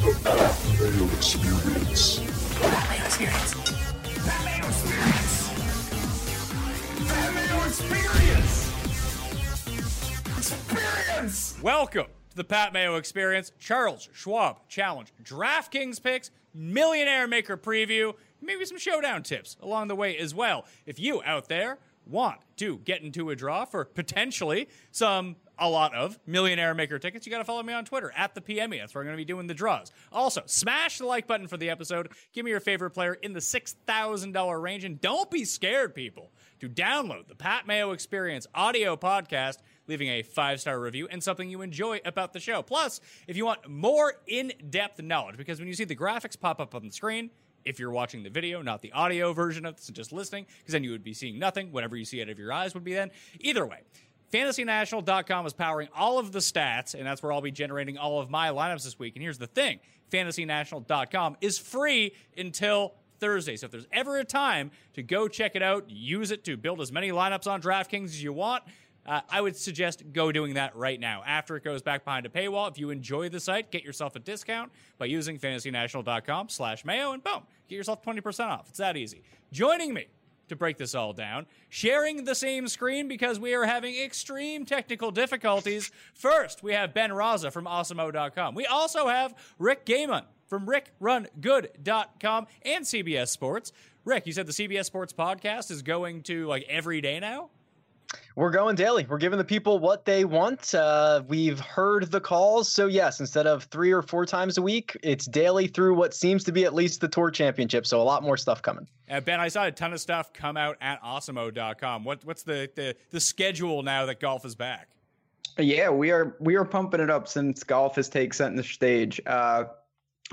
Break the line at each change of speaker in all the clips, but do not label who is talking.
Experience.
Experience. Experience. Experience. Experience.
Welcome to the Pat Mayo Experience, Charles Schwab Challenge, DraftKings picks, Millionaire Maker preview, maybe some showdown tips along the way as well. If you out there want to get into a draw for potentially some a lot of millionaire maker tickets you got to follow me on twitter at the pme that's where i'm going to be doing the draws also smash the like button for the episode give me your favorite player in the $6000 range and don't be scared people to download the pat mayo experience audio podcast leaving a five star review and something you enjoy about the show plus if you want more in-depth knowledge because when you see the graphics pop up on the screen if you're watching the video, not the audio version of this and just listening, because then you would be seeing nothing. Whatever you see out of your eyes would be then. Either way, fantasynational.com is powering all of the stats, and that's where I'll be generating all of my lineups this week. And here's the thing fantasynational.com is free until Thursday. So if there's ever a time to go check it out, use it to build as many lineups on DraftKings as you want. Uh, I would suggest go doing that right now. After it goes back behind a paywall, if you enjoy the site, get yourself a discount by using fantasynational.com slash mayo and boom, get yourself 20% off. It's that easy. Joining me to break this all down, sharing the same screen because we are having extreme technical difficulties. First, we have Ben Raza from awesemo.com. We also have Rick Gehman from rickrungood.com and CBS Sports. Rick, you said the CBS Sports podcast is going to like every day now?
We're going daily. We're giving the people what they want. Uh, we've heard the calls. So, yes, instead of three or four times a week, it's daily through what seems to be at least the Tour Championship. So, a lot more stuff coming.
Uh, ben, I saw a ton of stuff come out at awesemo.com. What, what's the, the, the schedule now that golf is back?
Yeah, we are we are pumping it up since golf has taken center stage. Uh,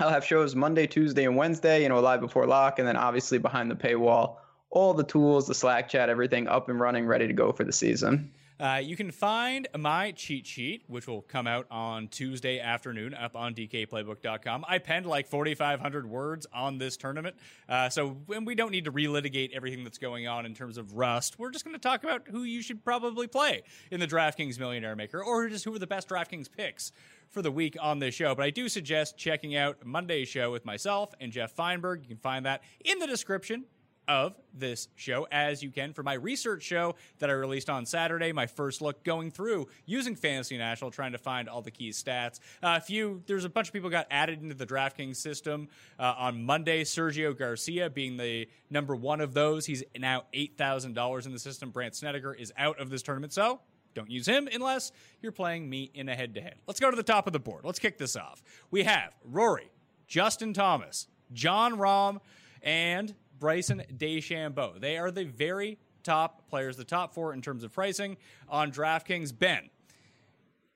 I'll have shows Monday, Tuesday, and Wednesday, you know, live before lock, and then obviously behind the paywall all the tools, the Slack chat, everything up and running, ready to go for the season.
Uh, you can find my cheat sheet, which will come out on Tuesday afternoon, up on dkplaybook.com. I penned like 4,500 words on this tournament, uh, so we don't need to relitigate everything that's going on in terms of Rust. We're just going to talk about who you should probably play in the DraftKings Millionaire Maker, or just who are the best DraftKings picks for the week on this show. But I do suggest checking out Monday's show with myself and Jeff Feinberg. You can find that in the description of this show as you can for my research show that I released on Saturday. My first look going through using Fantasy National, trying to find all the key stats. Uh, a few, there's a bunch of people got added into the DraftKings system uh, on Monday. Sergio Garcia being the number one of those. He's now $8,000 in the system. Brandt Snedeker is out of this tournament. So don't use him unless you're playing me in a head to head. Let's go to the top of the board. Let's kick this off. We have Rory, Justin Thomas, Jon Rahm, and Bryson DeChambeau. They are the very top players, the top four in terms of pricing on DraftKings. Ben,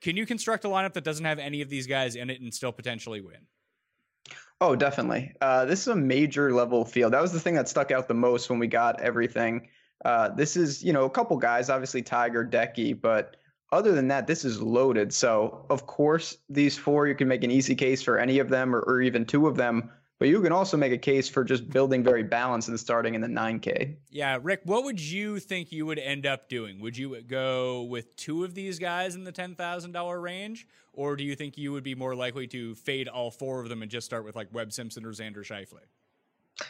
can you construct a lineup that doesn't have any of these guys in it and still potentially win?
Oh, definitely. Uh, this is a major level field. That was the thing that stuck out the most when we got everything. Uh, this is, you know, a couple guys, obviously Tiger, Decky, but other than that, this is loaded. So, of course, these four, you can make an easy case for any of them or, or even two of them but you can also make a case for just building very balanced and starting in the 9K.
Yeah, Rick, what would you think you would end up doing? Would you go with two of these guys in the $10,000 range? Or do you think you would be more likely to fade all four of them and just start with like Webb Simpson or Xander Schauffele?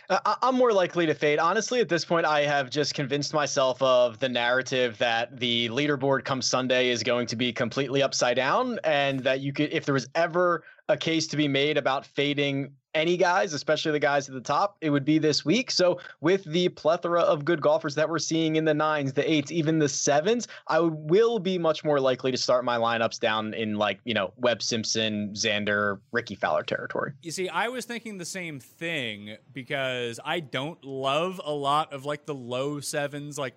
Uh, I'm more likely to fade. Honestly, at this point, I have just convinced myself of the narrative that the leaderboard come Sunday is going to be completely upside down, and that you could, if there was ever a case to be made about fading any guys, especially the guys at the top, it would be this week. So, with the plethora of good golfers that we're seeing in the nines, the eights, even the sevens, I will be much more likely to start my lineups down in like, you know, Webb Simpson, Xander, Rickie Fowler territory.
You see, I was thinking the same thing because I don't love a lot of like the low sevens. Like,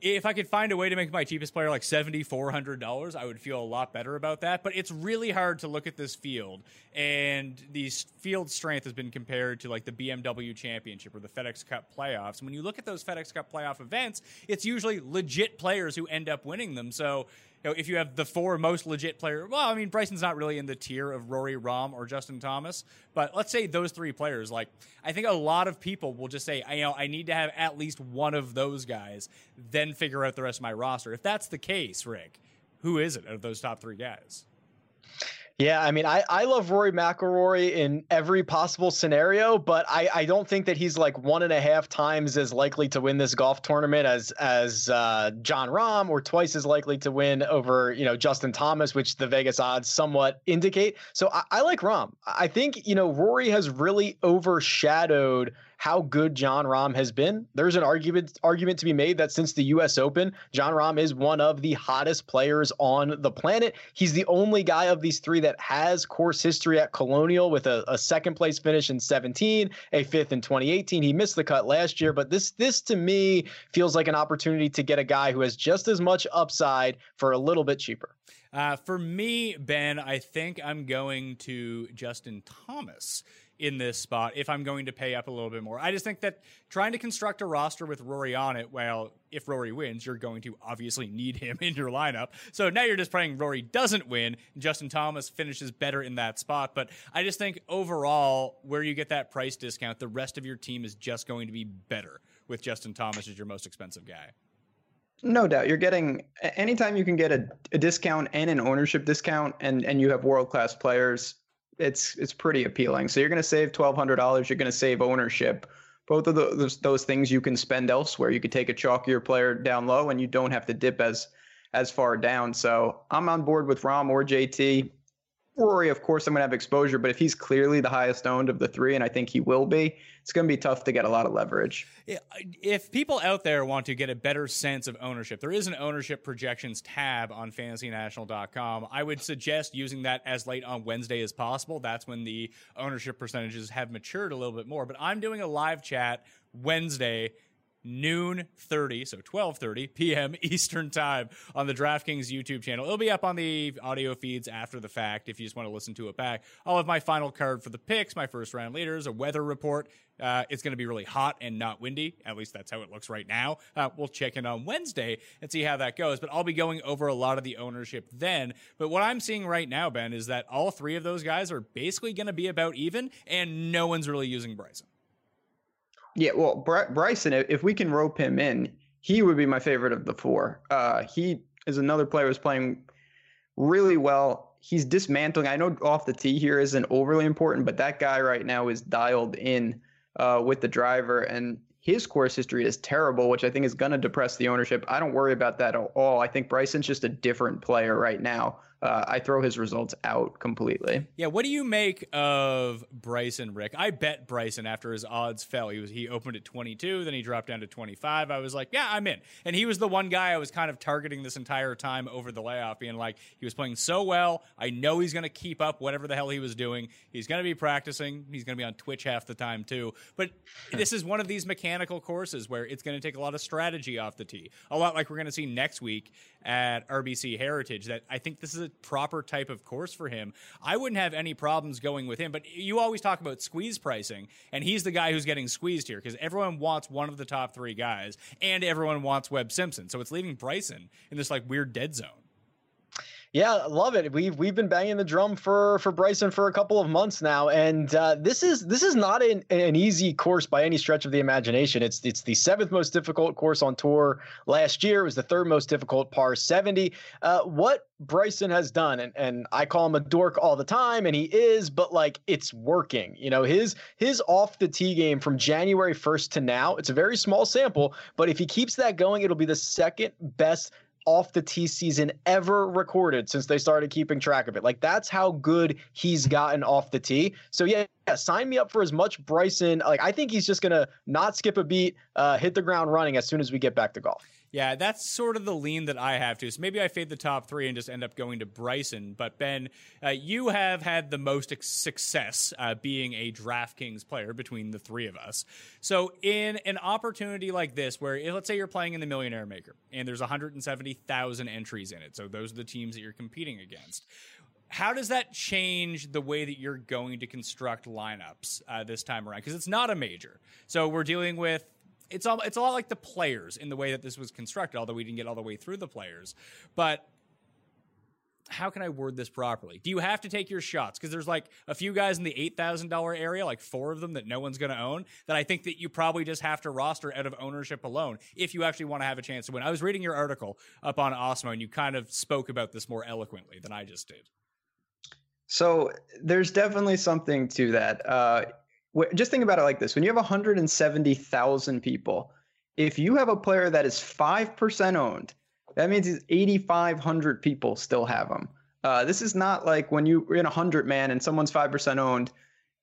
if I could find a way to make my cheapest player like seventy four hundred dollars, I would feel a lot better about that. But it's really hard to look at this field, and the field strength has been compared to like the BMW Championship or the FedEx Cup playoffs. And when you look at those FedEx Cup playoff events, it's usually legit players who end up winning them. So you know, if you have the four most legit players, well, I mean, Bryson's not really in the tier of Rory Rahm, or Justin Thomas, but let's say those three players, like, I think a lot of people will just say, you know, I need to have at least one of those guys, then figure out the rest of my roster. If that's the case, Rick, who is it of those top three guys?
Yeah, I mean, I, I love Rory McIlroy in every possible scenario, but I, I don't think that he's like one and a half times as likely to win this golf tournament as as uh, Jon Rahm, or twice as likely to win over you know Justin Thomas, which the Vegas odds somewhat indicate. So I, I like Rahm. I think you know Rory has really overshadowed how good Jon Rahm has been. There's an argument argument to be made that since the U.S. Open, Jon Rahm is one of the hottest players on the planet. He's the only guy of these three that has course history at Colonial with a, a second place finish in 17, a fifth in 2018. He missed the cut last year, but this this to me feels like an opportunity to get a guy who has just as much upside for a little bit cheaper.
Uh, for me, Ben, I think I'm going to Justin Thomas in this spot if I'm going to pay up a little bit more. I just think that trying to construct a roster with Rory on it, well, if Rory wins, you're going to obviously need him in your lineup. So now you're just praying Rory doesn't win. Justin Thomas finishes better in that spot. But I just think overall, where you get that price discount, the rest of your team is just going to be better with Justin Thomas as your most expensive guy.
No doubt. You're getting anytime you can get a, a discount and an ownership discount and, and you have world class players, it's it's pretty appealing. So you're going to save twelve hundred dollars. You're going to save ownership. Both of those those things you can spend elsewhere. You could take a chalkier player down low, and you don't have to dip as as far down. So I'm on board with Rahm or JT. Rory, of course, I'm going to have exposure, but if he's clearly the highest owned of the three, and I think he will be, it's going to be tough to get a lot of leverage.
If people out there want to get a better sense of ownership, there is an ownership projections tab on fantasynational.com. I would suggest using that as late on Wednesday as possible. That's when the ownership percentages have matured a little bit more. But I'm doing a live chat Wednesday noon 30 so 12:30 p.m. Eastern time on the DraftKings YouTube channel. It'll be up on the audio feeds after the fact if you just want to listen to it back. I'll have my final card for the picks, my first round leaders, a weather report. Uh, it's going to be really hot and not windy. At least that's how it looks right now. Uh, we'll check in on Wednesday and see how that goes. But I'll be going over a lot of the ownership then. But what I'm seeing right now, Ben, is that all three of those guys are basically going to be about even, and no one's really using Bryson.
Yeah, well, Bry- Bryson, if we can rope him in, he would be my favorite of the four. Uh, he is another player who's playing really well. He's dismantling. I know off the tee here isn't overly important, but that guy right now is dialed in uh, with the driver, and his course history is terrible, which I think is going to depress the ownership. I don't worry about that at all. I think Bryson's just a different player right now uh, I throw his results out completely.
Yeah, what do you make of Bryson Rick? I bet Bryson after his odds fell. He was he opened at 22, then he dropped down to 25. I was like, yeah, I'm in. And he was the one guy I was kind of targeting this entire time over the layoff, being like, he was playing so well. I know he's going to keep up whatever the hell he was doing. He's going to be practicing. He's going to be on Twitch half the time too. But this is one of these mechanical courses where it's going to take a lot of strategy off the tee. A lot like we're going to see next week at RBC Heritage. That I think this is a proper type of course for him. I wouldn't have any problems going with him. But you always talk about squeeze pricing, and he's the guy who's getting squeezed here because everyone wants one of the top three guys, and everyone wants Webb Simpson. So it's leaving Bryson in this like weird dead zone.
Yeah, love it. We've we've been banging the drum for for Bryson for a couple of months now, and uh, this is this is not an, an easy course by any stretch of the imagination. It's it's the seventh most difficult course on tour last year. It was the third most difficult par seventy. Uh, what Bryson has done, and and I call him a dork all the time, and he is, but like it's working. You know his his off the tee game from January first to now. It's a very small sample, but if he keeps that going, it'll be the second best off the tee season ever recorded since they started keeping track of it. Like that's how good he's gotten off the tee. So yeah, yeah sign me up for as much Bryson. Like I think he's just gonna not skip a beat, uh, hit the ground running as soon as we get back to golf.
Yeah, that's sort of the lean that I have to. So maybe I fade the top three and just end up going to Bryson. But Ben, uh, you have had the most success uh, being a DraftKings player between the three of us. So in an opportunity like this, where let's say you're playing in the Millionaire Maker and there's 170,000 entries in it, so those are the teams that you're competing against how does that change the way that you're going to construct lineups uh, this time around? Because it's not a major. So we're dealing with it's all it's a lot like the players in the way that this was constructed, although we didn't get all the way through the players. But how can I word this properly? Do you have to take your shots? Because there's like a few guys in the eight thousand dollar area, like four of them that no one's going to own. That I think that you probably just have to roster out of ownership alone if you actually want to have a chance to win. I was reading your article up on Osmo, and you kind of spoke about this more eloquently than I just did.
So there's definitely something to that. Uh, just think about it like this when you have 170,000 people, if you have a player that is 5% owned, that means 8,500 people still have them. Uh, this is not like when you're in a 100 man and someone's 5% owned,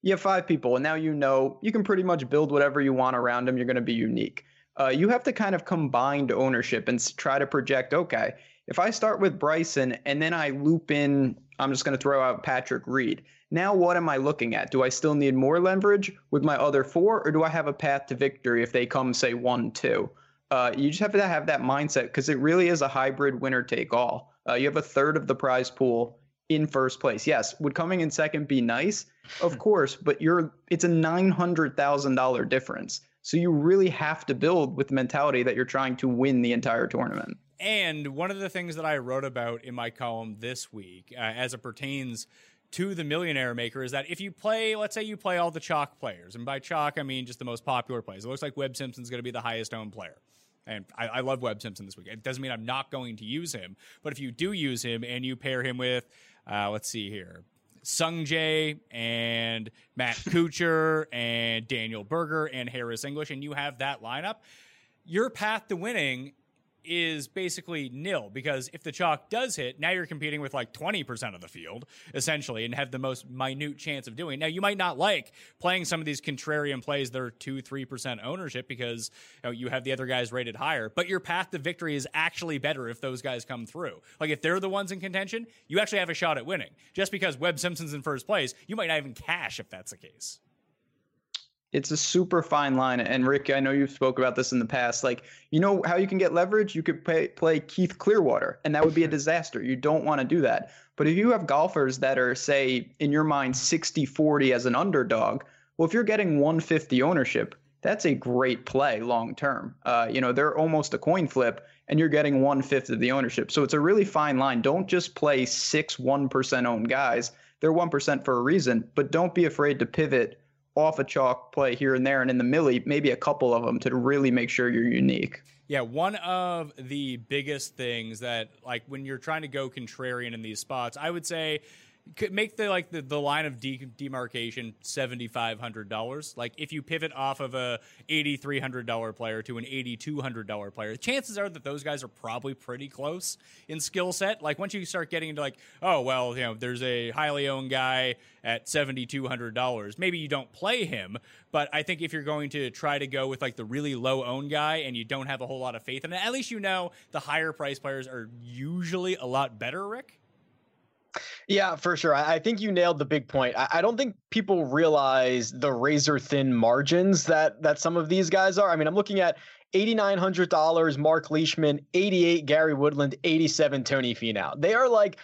you have five people, and now you know you can pretty much build whatever you want around them. You're going to be unique. Uh, you have to kind of combine ownership and try to project okay, if I start with Bryson and then I loop in, I'm just going to throw out Patrick Reed. Now, what am I looking at? Do I still need more leverage with my other four, or do I have a path to victory if they come, say, one, two? Uh, you just have to have that mindset because it really is a hybrid winner take all. Uh, you have a third of the prize pool in first place. Yes, would coming in second be nice? Of course, but you're it's a nine hundred thousand dollar difference. So you really have to build with the mentality that you're trying to win the entire tournament.
And one of the things that I wrote about in my column this week, uh, as it pertains to the millionaire maker is that if you play, let's say you play all the chalk players, and by chalk I mean just the most popular players. It looks like Webb Simpson's going to be the highest owned player. And I, I, love Webb Simpson this week. It doesn't mean I'm not going to use him, but if you do use him and you pair him with, uh, let's see here, Sung Jae and Matt Kuchar and Daniel Berger and Harris English, and you have that lineup, your path to winning is basically nil because if the chalk does hit, now you're competing with like 20% of the field essentially and have the most minute chance of doing. Now you might not like playing some of these contrarian plays that are 2 3% ownership because you, know, you have the other guys rated higher, but your path to victory is actually better if those guys come through. Like if they're the ones in contention, you actually have a shot at winning. Just because Webb Simpson's in first place, you might not even cash if that's the case
it's a super fine line. And Rick, I know you've spoke about this in the past. Like, you know how you can get leverage? You could play, play Keith Clearwater, and that would be a disaster. You don't want to do that. But if you have golfers that are, say, in your mind, 60 40 as an underdog, well, if you're getting 150 ownership, that's a great play long term. Uh, you know, they're almost a coin flip, and you're getting one fifth of the ownership. So it's a really fine line. Don't just play six 1% owned guys. They're 1% for a reason, but don't be afraid to pivot off a chalk play here and there, and in the millie, maybe a couple of them to really make sure you're unique.
Yeah, one of the biggest things that, like, when you're trying to go contrarian in these spots, I would say could make the like the, the line of de- demarcation seventy five hundred dollars. Like if you pivot off of a eighty three hundred dollar player to an eighty two hundred dollar player, chances are that those guys are probably pretty close in skill set. Like once you start getting into like, oh well, you know, there's a highly owned guy at seventy two hundred dollars. Maybe you don't play him, but I think if you're going to try to go with like the really low owned guy and you don't have a whole lot of faith in it, at least you know the higher price players are usually a lot better. Rick.
Yeah, for sure. I, think you nailed the big point. I, don't think people realize the razor thin margins that that some of these guys are. I mean, I'm looking at $8,900 Mark Leishman, 88 Gary Woodland, 87 Tony Finau. They are like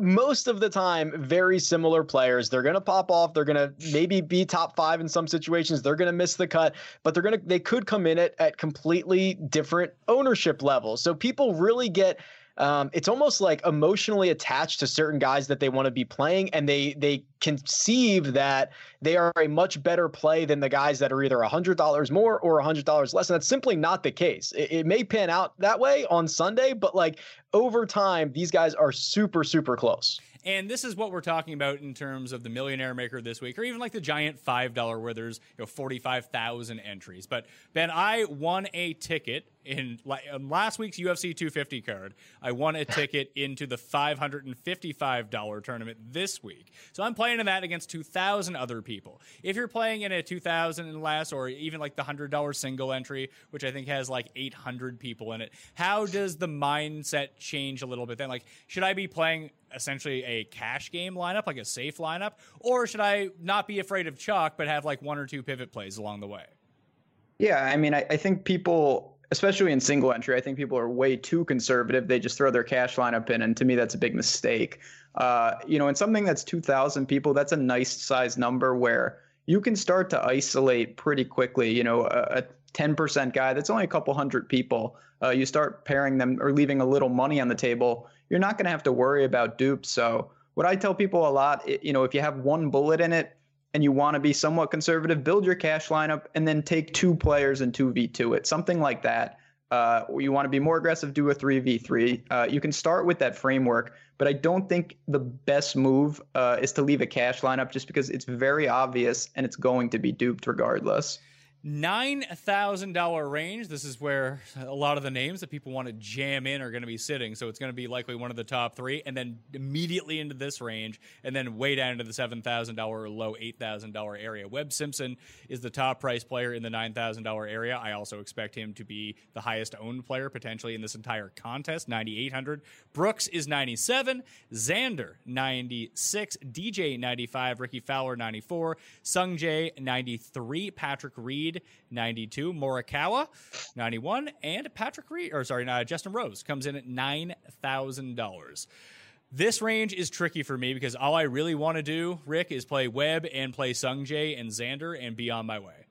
most of the time very similar players. They're going to pop off. They're going to maybe be top 5 in some situations. They're going to miss the cut, but they're going to they could come in at at completely different ownership levels. So people really get um, it's almost like emotionally attached to certain guys that they want to be playing, and they they conceive that they are a much better play than the guys that are either hundred dollars more or hundred dollars less. And that's simply not the case. It, it may pan out that way on Sunday, but like over time, these guys are super super close.
And this is what we're talking about in terms of the millionaire maker this week, or even like the giant five dollar where there's you know forty five thousand entries. But Ben, I won a ticket in last week's UFC 250 card. I won a ticket into the five hundred and fifty five dollar tournament this week. So I'm playing in that against two thousand other people. If you're playing in a two thousand and less, or even like the hundred dollar single entry, which I think has like eight hundred people in it, how does the mindset change a little bit? Then, like, should I be playing essentially a cash game lineup, like a safe lineup, or should I not be afraid of chalk but have like one or two pivot plays along the way?
Yeah, I mean, I, I think people, especially in single entry, I think people are way too conservative. They just throw their cash lineup in, and to me, that's a big mistake. Uh, you know, in something that's 2,000 people, that's a nice size number where you can start to isolate pretty quickly. You know, a, a 10% guy that's only a couple hundred people. Uh, you start pairing them or leaving a little money on the table you're not going to have to worry about dupes. So what I tell people a lot, you know, if you have one bullet in it and you want to be somewhat conservative, build your cash lineup and then take two players and two v2 it, something like that. Uh, you want to be more aggressive, do a 3v3. Uh, you can start with that framework, but I don't think the best move uh, is to leave a cash lineup just because it's very obvious and it's going to be duped regardless.
$9,000 range. This is where a lot of the names that people want to jam in are going to be sitting. So it's going to be likely one of the top three, and then immediately into this range, and then way down into the $7,000 or low $8,000 area. Webb Simpson is the top price player in the $9,000 area. I also expect him to be the highest owned player potentially in this entire contest, 9,800. Brooks is 97, Xander 96, DJ 95, Rickie Fowler 94, Sung Jae 93, Patrick Reed Reed, 92. Morikawa, 91. And Patrick Reed, or sorry, uh, Justin Rose comes in at $9,000. This range is tricky for me because all I really want to do, Rick, is play Webb and play Sungjae and Xander and be on my way.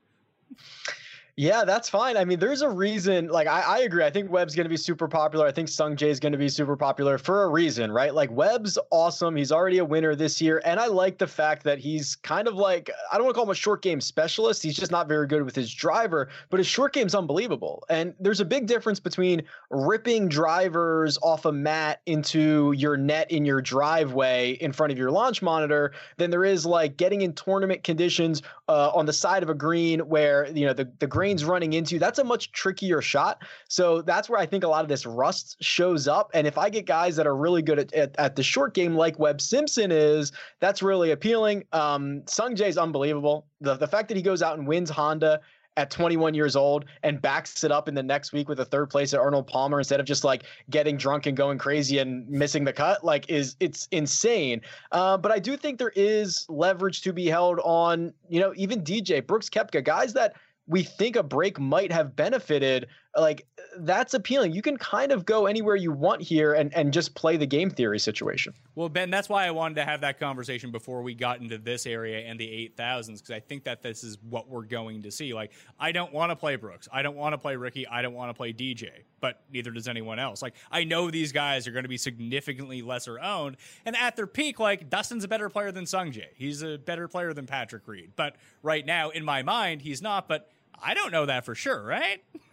Yeah, that's fine. I mean, there's a reason. Like, I, I agree. I think Webb's going to be super popular. I think Sung Jae is going to be super popular for a reason, right? Like, Webb's awesome. He's already a winner this year. And I like the fact that he's kind of like, I don't want to call him a short game specialist. He's just not very good with his driver, but his short game's unbelievable. And there's a big difference between ripping drivers off a mat into your net in your driveway in front of your launch monitor than there is like getting in tournament conditions uh, on the side of a green where, you know, the, the grain's running into, that's a much trickier shot. So that's where I think a lot of this rust shows up. And if I get guys that are really good at, at, at the short game like Webb Simpson is, that's really appealing. Um, Sung Jae is unbelievable. The, the fact that he goes out and wins Honda at 21 years old and backs it up in the next week with a third place at Arnold Palmer instead of just like getting drunk and going crazy and missing the cut like is it's insane. Uh, but I do think there is leverage to be held on you know even DJ Brooks Koepka guys that we think a break might have benefited like that's appealing. You can kind of go anywhere you want here and and just play the game theory situation.
Well ben that's why i wanted to have that conversation before we got into this area and the 8000s because i think that this is what we're going to see. Like i don't want to play brooks. I don't want to play Rickie. i don't want to play dj but neither does anyone else. Like i know these guys are going to be significantly lesser owned and at their peak like dustin's a better player than sungjae. He's a better player than patrick reed. But right now in my mind he's not but I don't know that for sure, right?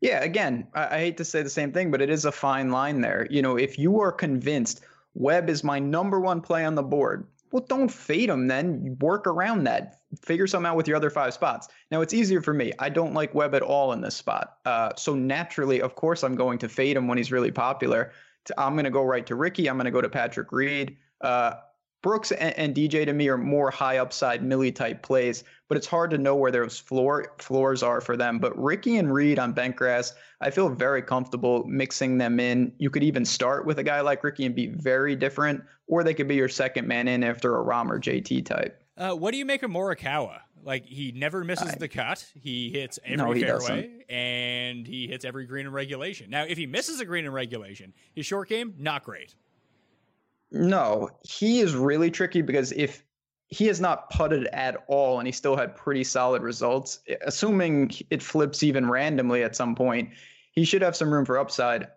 Yeah, again, I, I, hate to say the same thing, but it is a fine line there. You know, if you are convinced Webb is my number one play on the board. Well, don't fade him then. Work around that. Figure something out with your other five spots. Now, it's easier for me. I don't like Webb at all in this spot. Uh, so naturally, of course, I'm going to fade him when he's really popular. I'm going to go right to Rickie. I'm going to go to Patrick Reed. Uh, Brooks and, and, DJ to me are more high upside Millie type plays, but it's hard to know where those floor floors are for them. But Rickie and Reed on Bentgrass, I feel very comfortable mixing them in. You could even start with a guy like Rickie and be very different, or they could be your second man in after a Rahm or JT type.
Uh, what do you make of Morikawa? Like he never misses I, the cut. He hits every
no, he
fairway
doesn't.
and he hits every green in regulation. Now, if he misses a green in regulation, his short game not great.
No, he is really tricky because if he has not putted at all and he still had pretty solid results, assuming it flips even randomly at some point, he should have some room for upside.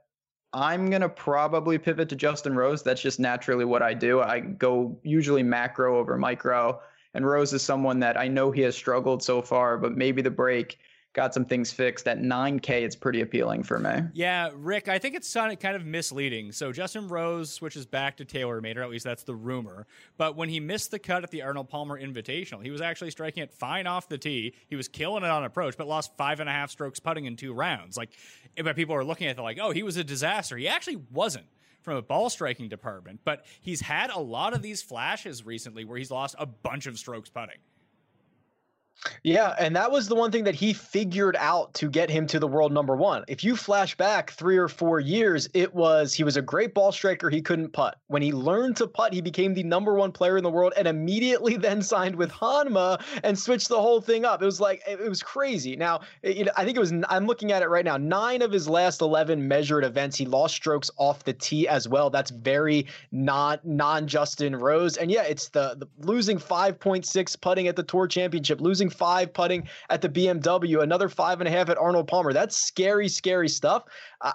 I'm going to probably pivot to Justin Rose. That's just naturally what I do. I go usually macro over micro. And Rose is someone that I know he has struggled so far, but maybe the break got some things fixed at 9K, it's pretty appealing for me.
Yeah, Rick, I think it's kind of misleading. So Justin Rose switches back to TaylorMade, or at least that's the rumor. But when he missed the cut at the Arnold Palmer Invitational, he was actually striking it fine off the tee. He was killing it on approach, but lost five and a half strokes putting in two rounds. Like, eh, but people are looking at it like, oh, he was a disaster. He actually wasn't from a ball striking department, but he's had a lot of these flashes recently where he's lost a bunch of strokes putting.
Yeah, and that was the one thing that he figured out to get him to the world number one. If you flash back three or four years, it was he was a great ball striker. He couldn't putt. When he learned to putt, he became the number one player in the world and immediately then signed with Honma and switched the whole thing up. It was like, it was crazy. Now, it, I think it was, I'm looking at it right now, nine of his last 11 measured events, he lost strokes off the tee as well. That's very not non Justin Rose. And yeah, it's the, the losing 5.6 putting at the Tour Championship, losing five putting at the BMW, another five and a half at Arnold Palmer. That's scary, scary stuff. I,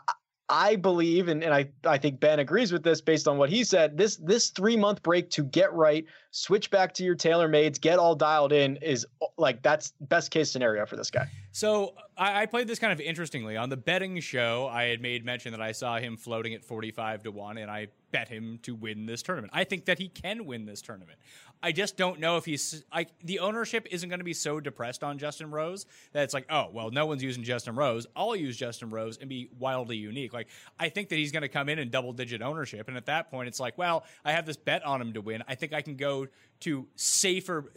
I believe, and, and I, I think Ben agrees with this based on what he said. This this three month break to get right, switch back to your TaylorMades, get all dialed in is uh, like that's best case scenario for this guy.
So I, I, played this kind of interestingly on the betting show. I had made mention that I saw him floating at forty five to one, and I bet him to win this tournament. I think that he can win this tournament. I just don't know if he's like the ownership isn't going to be so depressed on Justin Rose that it's like, oh, well, no one's using Justin Rose. I'll use Justin Rose and be wildly unique. Like, I think that he's going to come in in double digit ownership. And at that point, it's like, well, I have this bet on him to win. I think I can go to safer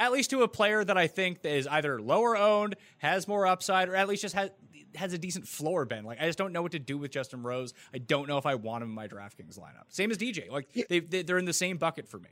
at least to a player that I think that is either lower owned, has more upside, or at least just has has a decent floor, Ben. Like I just don't know what to do with Justin Rose. I don't know if I want him in my DraftKings lineup. Same as DJ. Like they, they're in the same bucket for me.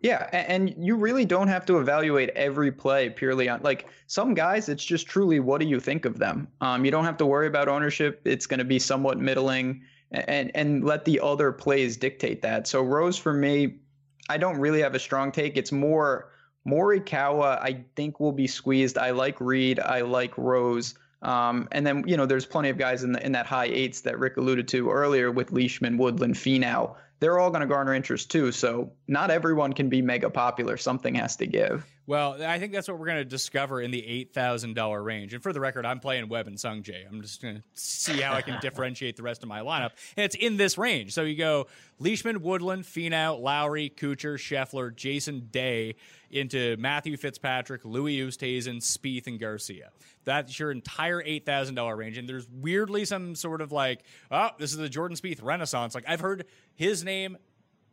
Yeah, and you really don't have to evaluate every play purely on like some guys. It's just truly what do you think of them. Um, you don't have to worry about ownership. It's going to be somewhat middling, and and let the other plays dictate that. So Rose for me, I don't really have a strong take. It's more Morikawa. I think will be squeezed. I like Reed. I like Rose. Um, and then you know there's plenty of guys in the in that high eights that Rick alluded to earlier with Leishman, Woodland, Finau they're all going to garner interest too. So not everyone can be mega popular. Something has to give.
Well, I think that's what we're going to discover in the eight thousand dollar range. And for the record, I'm playing Webb and Sungjae. I'm just going to see how I can differentiate the rest of my lineup, and it's in this range. So you go Leishman, Woodland, Finau, Lowry, Kuchar, Scheffler, Jason Day into Matthew Fitzpatrick, Louis Oosthuizen, Spieth, and Garcia. That's your entire eight thousand dollar range, and there's weirdly some sort of like, oh, this is the Jordan Spieth Renaissance. Like I've heard his name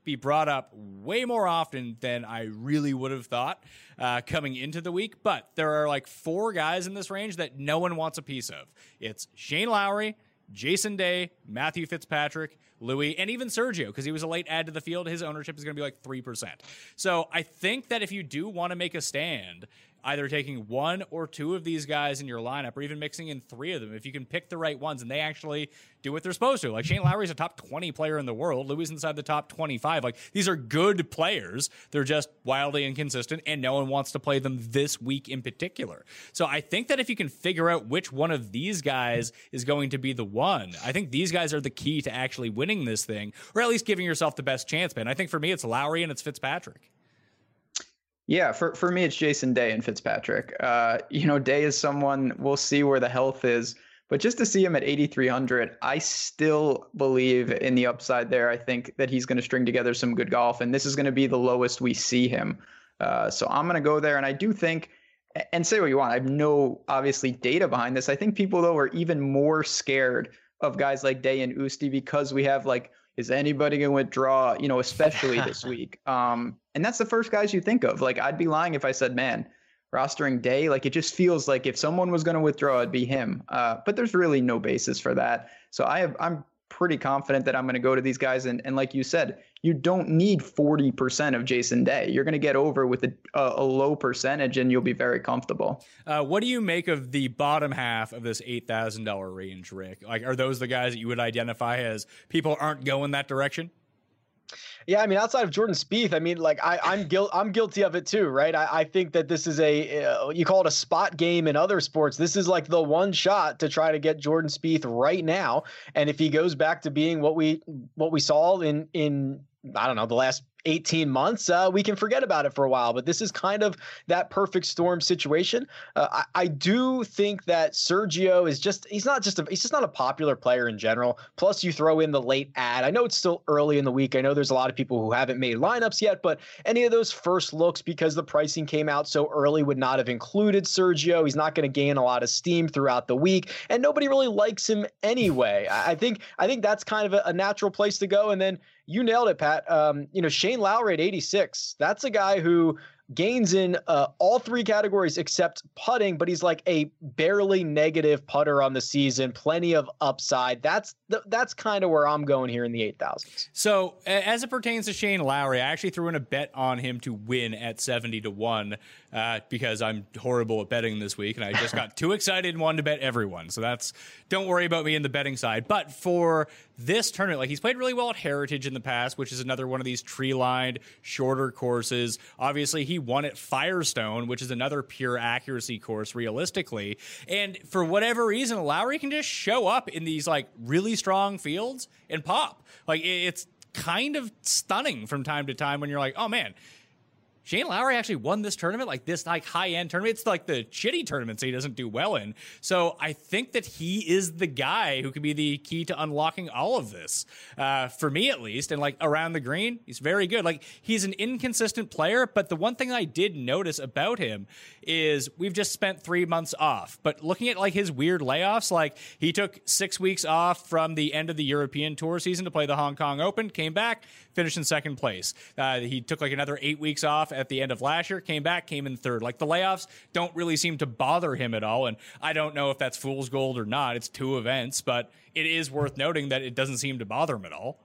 be brought up way more often than I really would have thought uh, coming into the week. But there are like four guys in this range that no one wants a piece of. It's Shane Lowry, Jason Day, Matthew Fitzpatrick, Louis, and even Sergio, because he was a late add to the field. His ownership is going to be like 3%. So I think that if you do want to make a stand, either taking one or two of these guys in your lineup or even mixing in three of them if you can pick the right ones and they actually do what they're supposed to. Like Shane Lowry's a top 20 player in the world. Louis inside the top 25. Like these are good players. They're just wildly inconsistent and no one wants to play them this week in particular. So I think that if you can figure out which one of these guys is going to be the one, I think these guys are the key to actually winning this thing or at least giving yourself the best chance, man. I think for me, it's Lowry and it's Fitzpatrick.
Yeah, for, for me, it's Jason Day and Fitzpatrick. Uh, you know, Day is someone we'll see where the health is, But just to see him at 8,300, I still believe in the upside there. I think that he's going to string together some good golf, and this is going to be the lowest we see him. Uh, so I'm going to go there, and I do think, and say what you want. I have no obviously data behind this. I think people though are even more scared of guys like Day and Oosty because we have like, is anybody going to withdraw? You know, especially this week. Um, and that's the first guys you think of. Like I'd be lying if I said, man rostering Day. Like it just feels like if someone was going to withdraw, it'd be him. Uh, but there's really no basis for that. So I have I'm pretty confident that I'm going to go to these guys. And, and like you said, you don't need 40% of Jason Day. You're going to get over with a, a, low percentage and you'll be very comfortable.
Uh, what do you make of the bottom half of this $8,000 range, Rick? Like, are those the guys that you would identify as people aren't going that direction?
Yeah, I mean, outside of Jordan Spieth, I mean, like I, I'm guilt, I'm guilty of it too, right? I, I think that this is a, uh, you call it a spot game in other sports. This is like the one shot to try to get Jordan Spieth right now, and if he goes back to being what we, what we saw in, in I don't know, the last 18 months, uh, we can forget about it for a while. But this is kind of that perfect storm situation. Uh, I, I, do think that Sergio is just, he's not just a, he's just not a popular player in general. Plus, you throw in the late ad. I know it's still early in the week. I know there's a lot of people who haven't made lineups yet, but any of those first looks, because the pricing came out so early, would not have included Sergio. He's not going to gain a lot of steam throughout the week, and nobody really likes him anyway. I think, I think that's kind of a, a natural place to go. And then you nailed it, Pat. Um, you know, Shane Lowry at 86. That's a guy who gains in uh, all three categories except putting, but he's like a barely negative putter on the season. Plenty of upside. That's the, that's kind of where I'm going here in the eight thousands.
So as it pertains to Shane Lowry, I actually threw in a bet on him to win at seventy to one uh, because I'm horrible at betting this week, and I just got too excited and wanted to bet everyone. So that's don't worry about me in the betting side. But for this tournament, like he's played really well at Heritage in the past, which is another one of these tree lined, shorter courses. Obviously, he won at Firestone, which is another pure accuracy course, realistically. And for whatever reason, Lowry can just show up in these like really strong fields and pop. Like it's kind of stunning from time to time when you're like, oh man, Shane Lowry actually won this tournament, like this like high end tournament. It's like the shitty tournaments he doesn't do well in. So I think that he is the guy who could be the key to unlocking all of this, uh, for me at least. And like around the green, he's very good. Like he's an inconsistent player, but the one thing I did notice about him is we've just spent three months off. But looking at like his weird layoffs, like he took six weeks off from the end of the European Tour season to play the Hong Kong Open, came back, finished in second place. Uh, he took like another eight weeks off at the end of last year, came back, came in third. Like the layoffs don't really seem to bother him at all. And I don't know if that's fool's gold or not. It's two events, but it is worth noting that it doesn't seem to bother him at all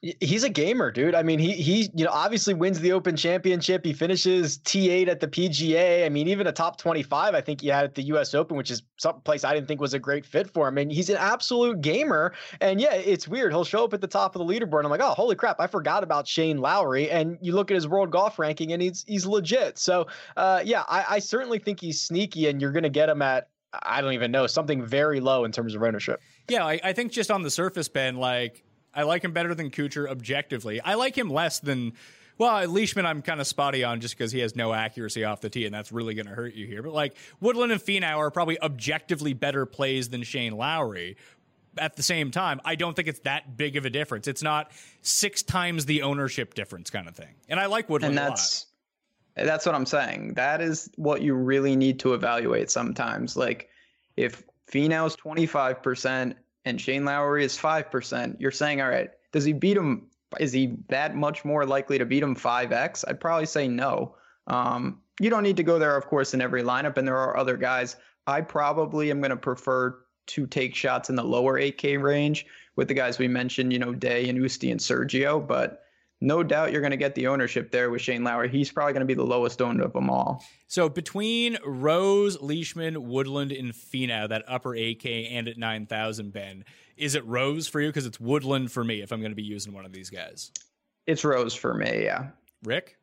he's a gamer, dude. I mean, he he you know obviously wins the Open Championship. He finishes T8 at the PGA. I mean, even a top 25, I think he had at the U.S. Open, which is some place I didn't think was a great fit for him. And he's an absolute gamer. And yeah, it's weird. He'll show up at the top of the leaderboard. I'm like, oh, holy crap, I forgot about Shane Lowry. And you look at his world golf ranking, and he's he's legit. So uh, yeah, I, I certainly think he's sneaky, and you're going to get him at I don't even know something very low in terms of ownership.
Yeah, I, I think just on the surface, Ben, like I like him better than Kuchar objectively. I like him less than. Well, Leishman, I'm kind of spotty on just because he has no accuracy off the tee, and that's really going to hurt you here. But like Woodland and Finau are probably objectively better plays than Shane Lowry. At the same time, I don't think it's that big of a difference. It's not six times the ownership difference kind of thing. And I like Woodland
and that's, That's what I'm saying. That is what you really need to evaluate sometimes. Like if Finau's 25% and Shane Lowry is 5%, you're saying, all right, does he beat him? Is he that much more likely to beat him 5x? I'd probably say no. Um, you don't need to go there, of course, in every lineup, and there are other guys. I probably am going to prefer to take shots in the lower 8K range with the guys we mentioned, you know, Day and Oosty and Sergio, but no doubt you're going to get the ownership there with Shane Lowry. He's probably going to be the lowest owned of them all.
So between Rose, Leishman, Woodland, and Finau, that upper 8K and at 9,000, Ben, is it Rose for you? Because it's Woodland for me if I'm going to be using one of these guys.
It's Rose for me, yeah.
Rick?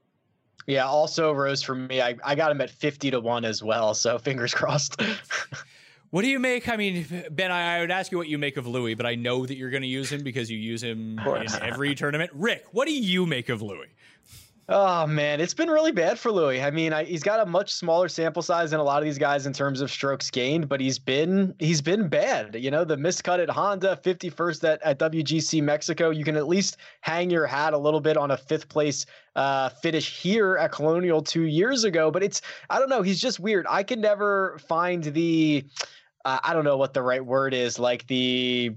Yeah, also Rose for me. I, I got him at 50 to 1 as well. So fingers crossed.
What do you make? I mean, Ben, I, I, would ask you what you make of Louis, but I know that you're going to use him because you use him in every tournament. Rick, what do you make of Louis?
Oh man, it's been really bad for Louis. I mean, I, he's got a much smaller sample size than a lot of these guys in terms of strokes gained, but he's been he's been bad. You know, the miscut at Honda, 51st at, at WGC Mexico. You can at least hang your hat a little bit on a fifth place uh, finish here at Colonial two years ago. But it's I don't know. He's just weird. I can never find the uh, I don't know what the right word is, like the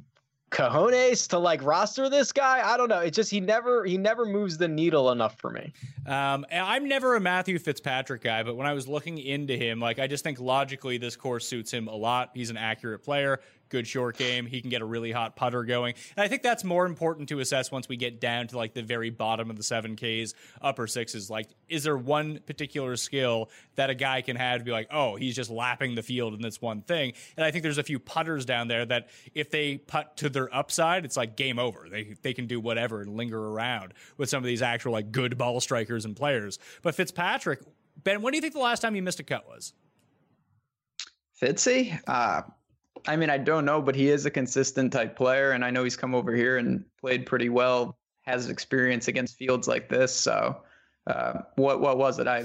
cojones to like roster this guy. I don't know. It's just he never he never moves the needle enough for me.
Um, I'm never a Matthew Fitzpatrick guy, but when I was looking into him, like I just think logically this course suits him a lot. He's an accurate player good short game. He can get a really hot putter going. And I think that's more important to assess once we get down to like the very bottom of the 7Ks, upper sixes. Like, is there one particular skill that a guy can have to be like, oh, he's just lapping the field in this one thing? And I think there's a few putters down there that if they putt to their upside, it's like game over. They, they can do whatever and linger around with some of these actual like good ball strikers and players. But Fitzpatrick, Ben, when do you think the last time you missed a cut was?
Fitzy? Uh, I mean, I don't know, but he is a consistent type player, and I know he's come over here and played pretty well. Has experience against fields like this, so uh, what what was it? I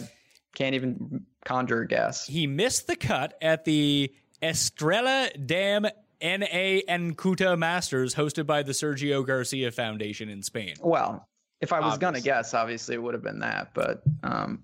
can't even conjure a guess.
He missed the cut at the Estrella Damm NA Encuta Masters, hosted by the Sergio Garcia Foundation in Spain.
Well, if I was gonna guess, obviously it would have been that, but um,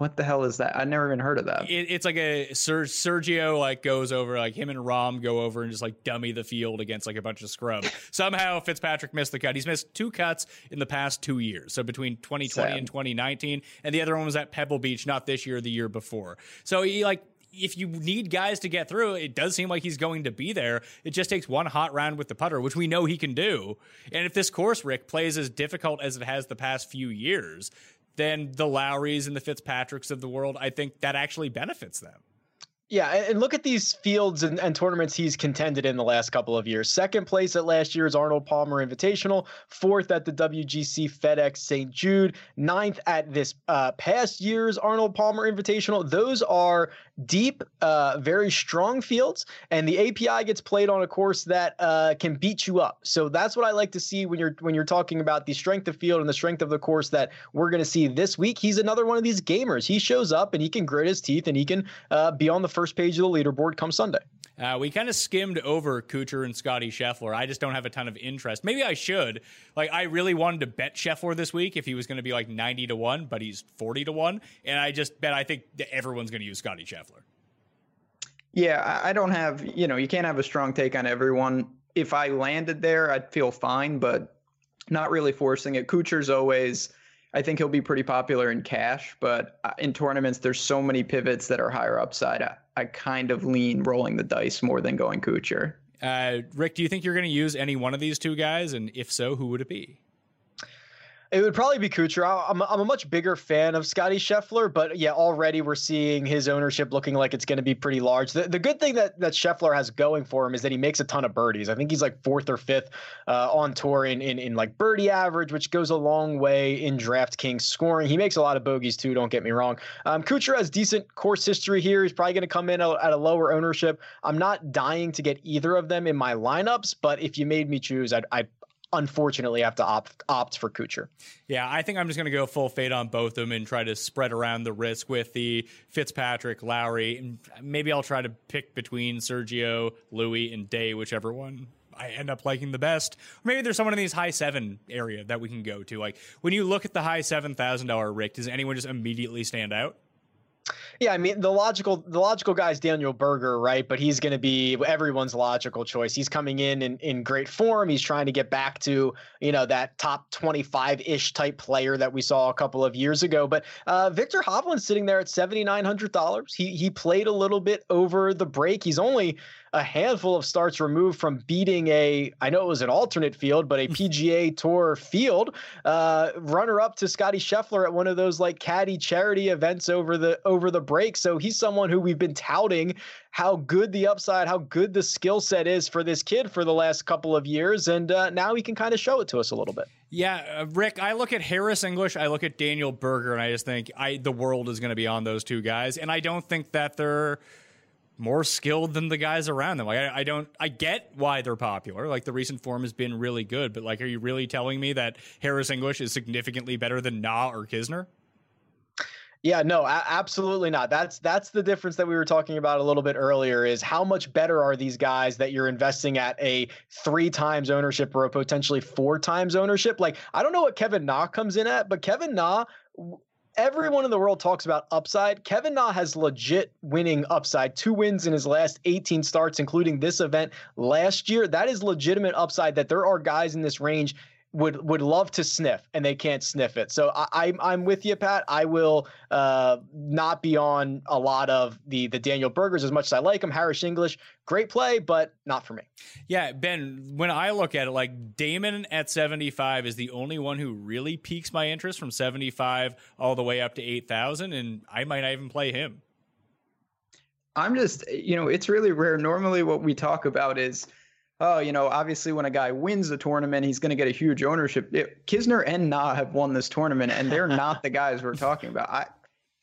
what the hell is that? I never even heard of that.
It, it's like a Ser, Sergio like goes over like him and Rahm go over and just like dummy the field against like a bunch of scrub. Somehow Fitzpatrick missed the cut. He's missed two cuts in the past two years, so between 2020 Sad. and 2019, and the other one was at Pebble Beach, not this year, the year before. So he like if you need guys to get through, it does seem like he's going to be there. It just takes one hot round with the putter, which we know he can do. And if this course, Rick, plays as difficult as it has the past few years, than the Lowrys and the Fitzpatricks of the world, I think that actually benefits them.
Yeah, and look at these fields and, and, tournaments he's contended in the last couple of years. Second place at last year's Arnold Palmer Invitational, fourth at the WGC FedEx St. Jude, ninth at this uh, past year's Arnold Palmer Invitational. Those are deep, uh, very strong fields, and the API gets played on a course that uh, can beat you up. So that's what I like to see when you're when you're talking about the strength of field and the strength of the course that we're going to see this week. He's another one of these gamers. He shows up and he can grit his teeth and he can uh, be on the first page of the leaderboard come Sunday.
Uh, we kind of skimmed over Kuchar and Scotty Scheffler. I just don't have a ton of interest. Maybe I should. Like, I really wanted to bet Scheffler this week if he was going to be like 90 to 1, but he's 40 to 1. And I just bet I think everyone's going to use Scotty Scheffler.
Yeah, I don't have, you know, you can't have a strong take on everyone. If I landed there, I'd feel fine, but not really forcing it. Kuchar's always I think he'll be pretty popular in cash, but uh, in tournaments, there's so many pivots that are higher upside. I, kind of lean rolling the dice more than going Kuchar.
Uh, Rick, do you think you're going to use any one of these two guys? And if so, who would it be?
It would probably be Kuchar. I'm, I'm a much bigger fan of Scotty Scheffler, but yeah, already we're seeing his ownership looking like it's going to be pretty large. The, the good thing that, that Scheffler has going for him is that he makes a ton of birdies. I think he's like fourth or fifth uh, on tour in, in, in like birdie average, which goes a long way in DraftKings scoring. He makes a lot of bogeys too, don't get me wrong. Um, has decent course history here. He's probably going to come in at, at a lower ownership. I'm not dying to get either of them in my lineups, but if you made me choose, I'd, I'd unfortunately have to opt opt for Kuchar.
Yeah, I think I'm just going to go full fade on both of them and try to spread around the risk with the Fitzpatrick, Lowry, and maybe I'll try to pick between Sergio, Louis, and Day, whichever one I end up liking the best. Or maybe there's someone in these high seven area that we can go to. Like when you look at the high seven thousand dollar Rick, does anyone just immediately stand out?
Yeah, I mean the logical the logical guy is Daniel Berger, right? But he's going to be everyone's logical choice. He's coming in, in in great form. He's trying to get back to you know that top twenty five ish type player that we saw a couple of years ago. But uh, Viktor Hovland's sitting there at seventy nine hundred dollars. He he played a little bit over the break. He's only a handful of starts removed from beating a, I know it was an alternate field, but a PGA Tour field, uh, runner up to Scotty Scheffler at one of those like caddy charity events over the over the break. So he's someone who we've been touting how good the upside, how good the skill set is for this kid for the last couple of years, and uh, now he can kind of show it to us a little bit.
Yeah, uh, Rick, I look at Harris English, I look at Daniel Berger, and I just think I the world is going to be on those two guys, and I don't think that they're more skilled than the guys around them. Like I, I, don't, I get why they're popular. Like the recent form has been really good, but like, are you really telling me that Harris English is significantly better than Na or Kisner?
Yeah, no, a- absolutely not. That's that's the difference that we were talking about a little bit earlier is how much better are these guys that you're investing at a 3 times ownership or a potentially 4 times ownership? Like I don't know what Kevin Na comes in at, but Kevin Na everyone in the world talks about upside. Kevin Na has legit winning upside. Two wins in his last 18 starts, including this event last year. That is legitimate upside that there are guys in this range would would love to sniff and they can't sniff it. So I, am I'm, I'm with you, Pat. I will uh, not be on a lot of the the Daniel Bergers as much as I like him. Harris English, great play, but not for me.
Yeah, Ben. When I look at it, like Damon at 75 is the only one who really piques my interest from 75 all the way up to 8,000, and I might not even play him.
I'm just, you know, it's really rare. Normally, what we talk about is oh, you know, obviously when a guy wins the tournament, he's going to get a huge ownership. It, Kisner and Na have won this tournament, and they're not the guys we're talking about. I,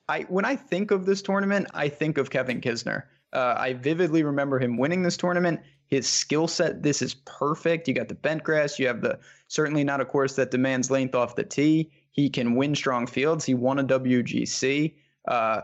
I when I think of this tournament, I think of Kevin Kisner. Uh, I vividly remember him winning this tournament. His skill set, this is perfect. You got the bent grass. You have the certainly not a course that demands length off the tee. He can win strong fields. He won a WGC. Uh,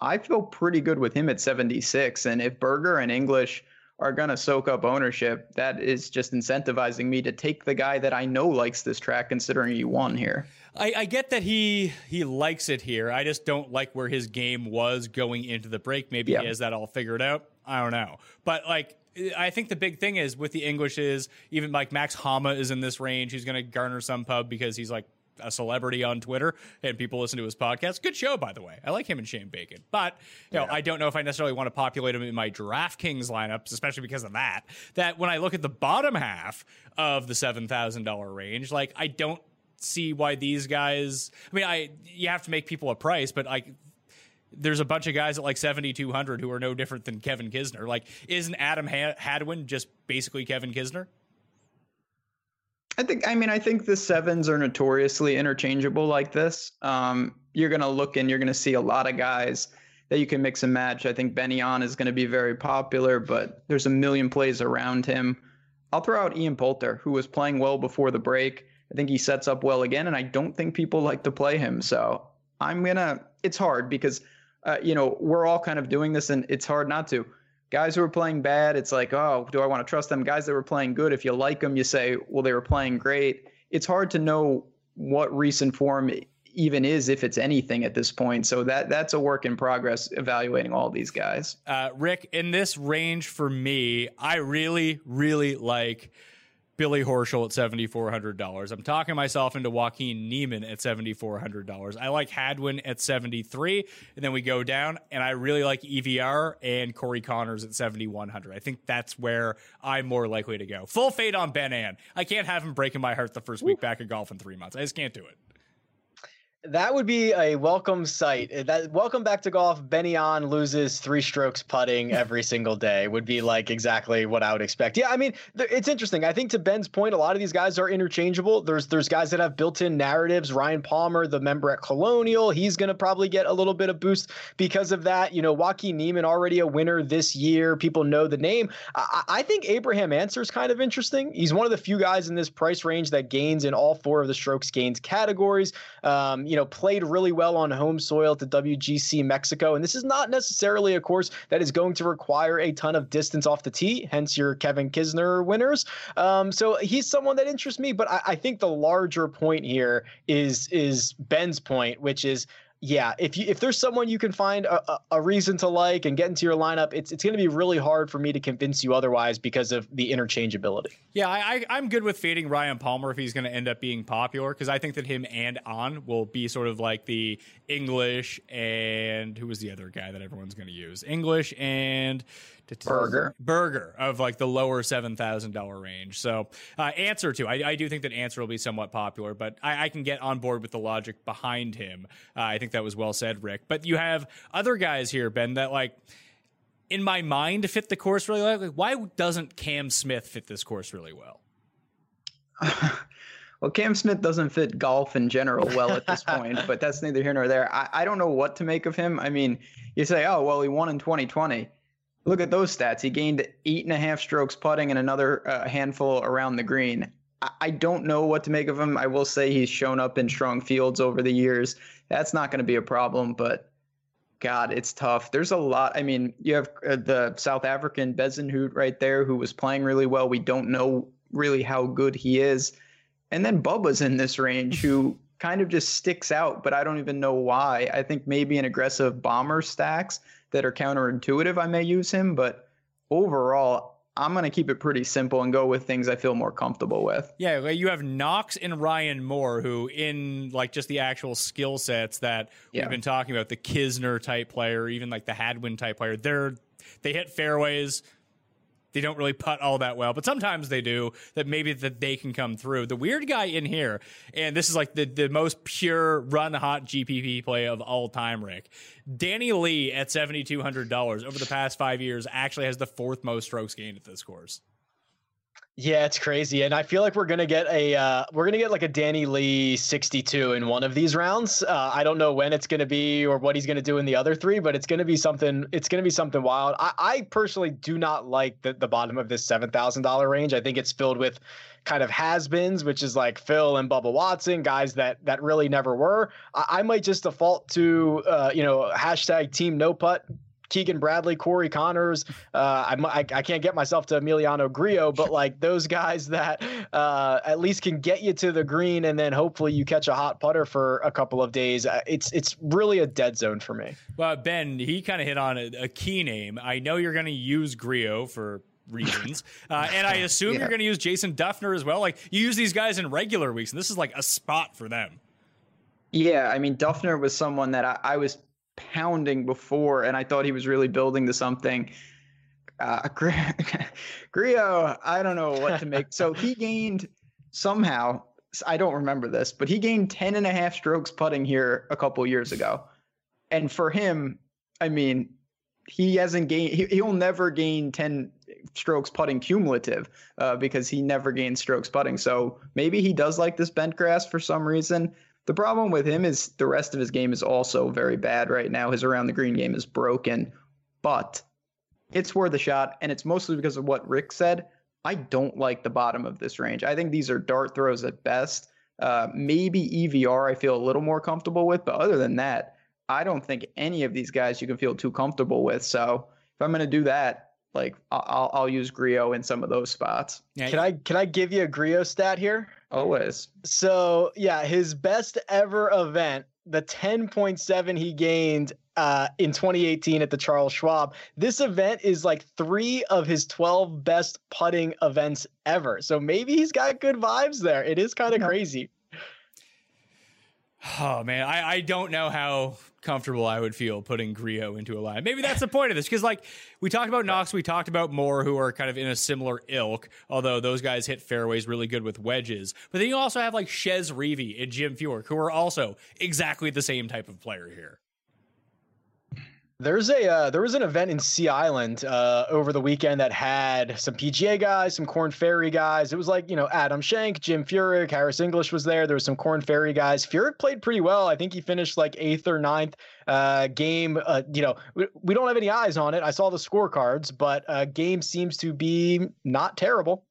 I feel pretty good with him at 76. And if Berger and English are going to soak up ownership, that is just incentivizing me to take the guy that I know likes this track, considering he won here.
I, I, get that he he likes it here. I just don't like where his game was going into the break. Maybe he has that all figured out. I don't know, but like. I think the big thing is with the English is even like Max Homa is in this range. He's going to garner some pub because he's like a celebrity on Twitter and people listen to his podcast. Good show, by the way. I like him and Shane Bacon. But, you know, yeah. I don't know if I necessarily want to populate him in my DraftKings lineups, especially because of that. That when I look at the bottom half of the $7,000 range, like, I don't see why these guys, I mean, I, you have to make people a price, but like, there's a bunch of guys at like 7,200 who are no different than Kevin Kisner. Like, isn't Adam Hadwin just basically Kevin Kisner?
I think. I mean, I think the sevens are notoriously interchangeable like this. Um, you're to look and you're to see a lot of guys that you can mix and match. I think Ben An is to be very popular, but there's a million plays around him. I'll throw out Ian Poulter, who was playing well before the break. I think he sets up well again, and I don't think people like to play him. So I'm gonna. It's hard because, uh, you know, we're all kind of doing this, and it's hard not to guys who are playing bad, it's like, oh, do I want to trust them? Guys that were playing good, if you like them, you say, well, they were playing great. It's hard to know what recent form even is, if it's anything at this point. So that that's a work in progress evaluating all these guys.
Uh, Rick, in this range for me, I really, really like Billy Horschel at $7,400. I'm talking myself into Joaquin Niemann at $7,400. I like Hadwin at 73 and then we go down and I really like EVR and Corey Conners at 7,100. I think that's where I'm more likely to go. Full fade on Ben An. I can't have him breaking my heart the first week back of golf in three months. I just can't do it.
That would be a welcome sight. Uh, that welcome back to golf. Benny An loses three strokes putting every single day would be like exactly what I would expect. Yeah, I mean it's interesting. I think to Ben's point, a lot of these guys are interchangeable. There's there's guys that have built-in narratives. Ryan Palmer, the member at Colonial, he's going to probably get a little bit of boost because of that. You know, Joaquin Niemann already a winner this year. People know the name. I, I think Abraham Ancer is kind of interesting. He's one of the few guys in this price range that gains in all four of the strokes gains categories. Um, you know, played really well on home soil to WGC Mexico. And this is not necessarily a course that is going to require a ton of distance off the tee, hence your Kevin Kisner winners. Um, so he's someone that interests me, but I, I think the larger point here is is Ben's point, which is yeah, if you if there's someone you can find a, a, reason to like and get into your lineup, it's it's going to be really hard for me to convince you otherwise because of the interchangeability.
Yeah, I, I am good with fading Ryan Palmer if he's going to end up being popular because I think that him and on will be sort of like the English and who was the other guy that everyone's going to use English and
Berger.
burger of like the lower seven thousand dollar range. So uh, Ancer too. I, I, do think that Ancer will be somewhat popular, but I, I, can get on board with the logic behind him. Uh, I think that was well said, Rick. But you have other guys here, Ben, that like in my mind fit the course really well. Like, why doesn't Cam Smith fit this course really well?
well, Cam Smith doesn't fit golf in general well at this point, but that's neither here nor there. I, I don't know what to make of him. I mean, you say, oh, well, he won in 2020 Look at those stats. He gained eight and a half strokes putting and another uh, handful around the green. I, don't know what to make of him. I will say he's shown up in strong fields over the years. That's not going to be a problem, but God, it's tough. There's a lot. I mean, you have uh, the South African Bezuidenhout right there who was playing really well. We don't know really how good he is. And then Bubba's in this range who kind of just sticks out, but I don't even know why. I think maybe an aggressive bomber stacks that are counterintuitive, I may use him, but overall, I'm going to keep it pretty simple and go with things I feel more comfortable with.
Yeah, you have Knox and Ryan Moore, who in like just the actual skill sets that
Yeah.
we've been talking about, the Kisner type player, even like the Hadwin type player, they're they hit fairways. They don't really putt all that well, but sometimes they do. That maybe that they can come through. The weird guy in here, and this is like the the most pure run hot GPP play of all time. Rick, Danny Lee at seventy two hundred dollars over the past five years actually has the fourth most strokes gained at this course.
Yeah, it's crazy, and I feel like we're gonna get a uh, we're gonna get like a Danny Lee 62 in one of these rounds. Uh, I don't know when it's gonna be or what he's gonna do in the other three, but it's gonna be something. It's gonna be something wild. I, I personally do not like the the bottom of this seven thousand dollar range. I think it's filled with kind of has-beens, which is like Phil and Bubba Watson, guys that that really never were. I, I might just default to uh, you know hashtag Team No Putt. Keegan Bradley, Corey Conners. Uh, I, I I can't get myself to Emiliano Grillo, but like those guys that uh, at least can get you to the green, and then hopefully you catch a hot putter for a couple of days. Uh, It's it's really a dead zone for me.
Well, Ben, he kind of hit on a, a key name. I know you're going to use Grillo for reasons, uh, and I assume
Yeah.
you're going to use Jason Dufner as well. Like you use these guys in regular weeks, and this is like a spot for them.
Yeah, I mean, Duffner was someone that I, I was pounding before, and I thought he was really building to something. Uh, Gri- Grillo, I don't know what to make. so he gained somehow, I don't remember this, but he gained 10 and a half strokes putting here a couple years ago. And for him, I mean, he hasn't gained, he, he'll never gain 10 strokes putting cumulative uh, because he never gained strokes putting. So maybe he does like this bent grass for some reason. The problem with him is the rest of his game is also very bad right now. His around the green game is broken, but it's worth a shot. And it's mostly because of what Rick said. I don't like the bottom of this range. I think these are dart throws at best. Uh, maybe EVR I feel a little more comfortable with, but other than that, I don't think any of these guys you can feel too comfortable with. So if I'm going to do that, like I- I'll, I'll use Grillo in some of those spots.
Yeah,
Can I can I give you a Grillo stat here?
Always.
So yeah, his best ever event, the 10.7 he gained uh, in 2018 at the Charles Schwab. This event is like three of his 12 best putting events ever. So maybe he's got good vibes there. It is kind of
Yeah.
crazy.
Oh man, I, I don't know how comfortable I would feel putting Grillo into a line. Maybe that's the point of this, because like we talked about Knox, we talked about Moore, who are kind of in a similar ilk, although those guys hit fairways really good with wedges. But then you also have like Chez Reavie and Jim Furyk, who are also exactly the same type of player here.
There's a uh, there was an event in Sea Island uh, over the weekend that had some PGA guys, some Corn Ferry guys. It was like you know Adam Schenk, Jim Furyk, Harris English was there. There was some Corn Ferry guys. Furyk played pretty well. I think he finished like eighth or ninth. Uh, game, uh, you know, we, we don't have any eyes on it. I saw the scorecards, but uh, game seems to be not terrible.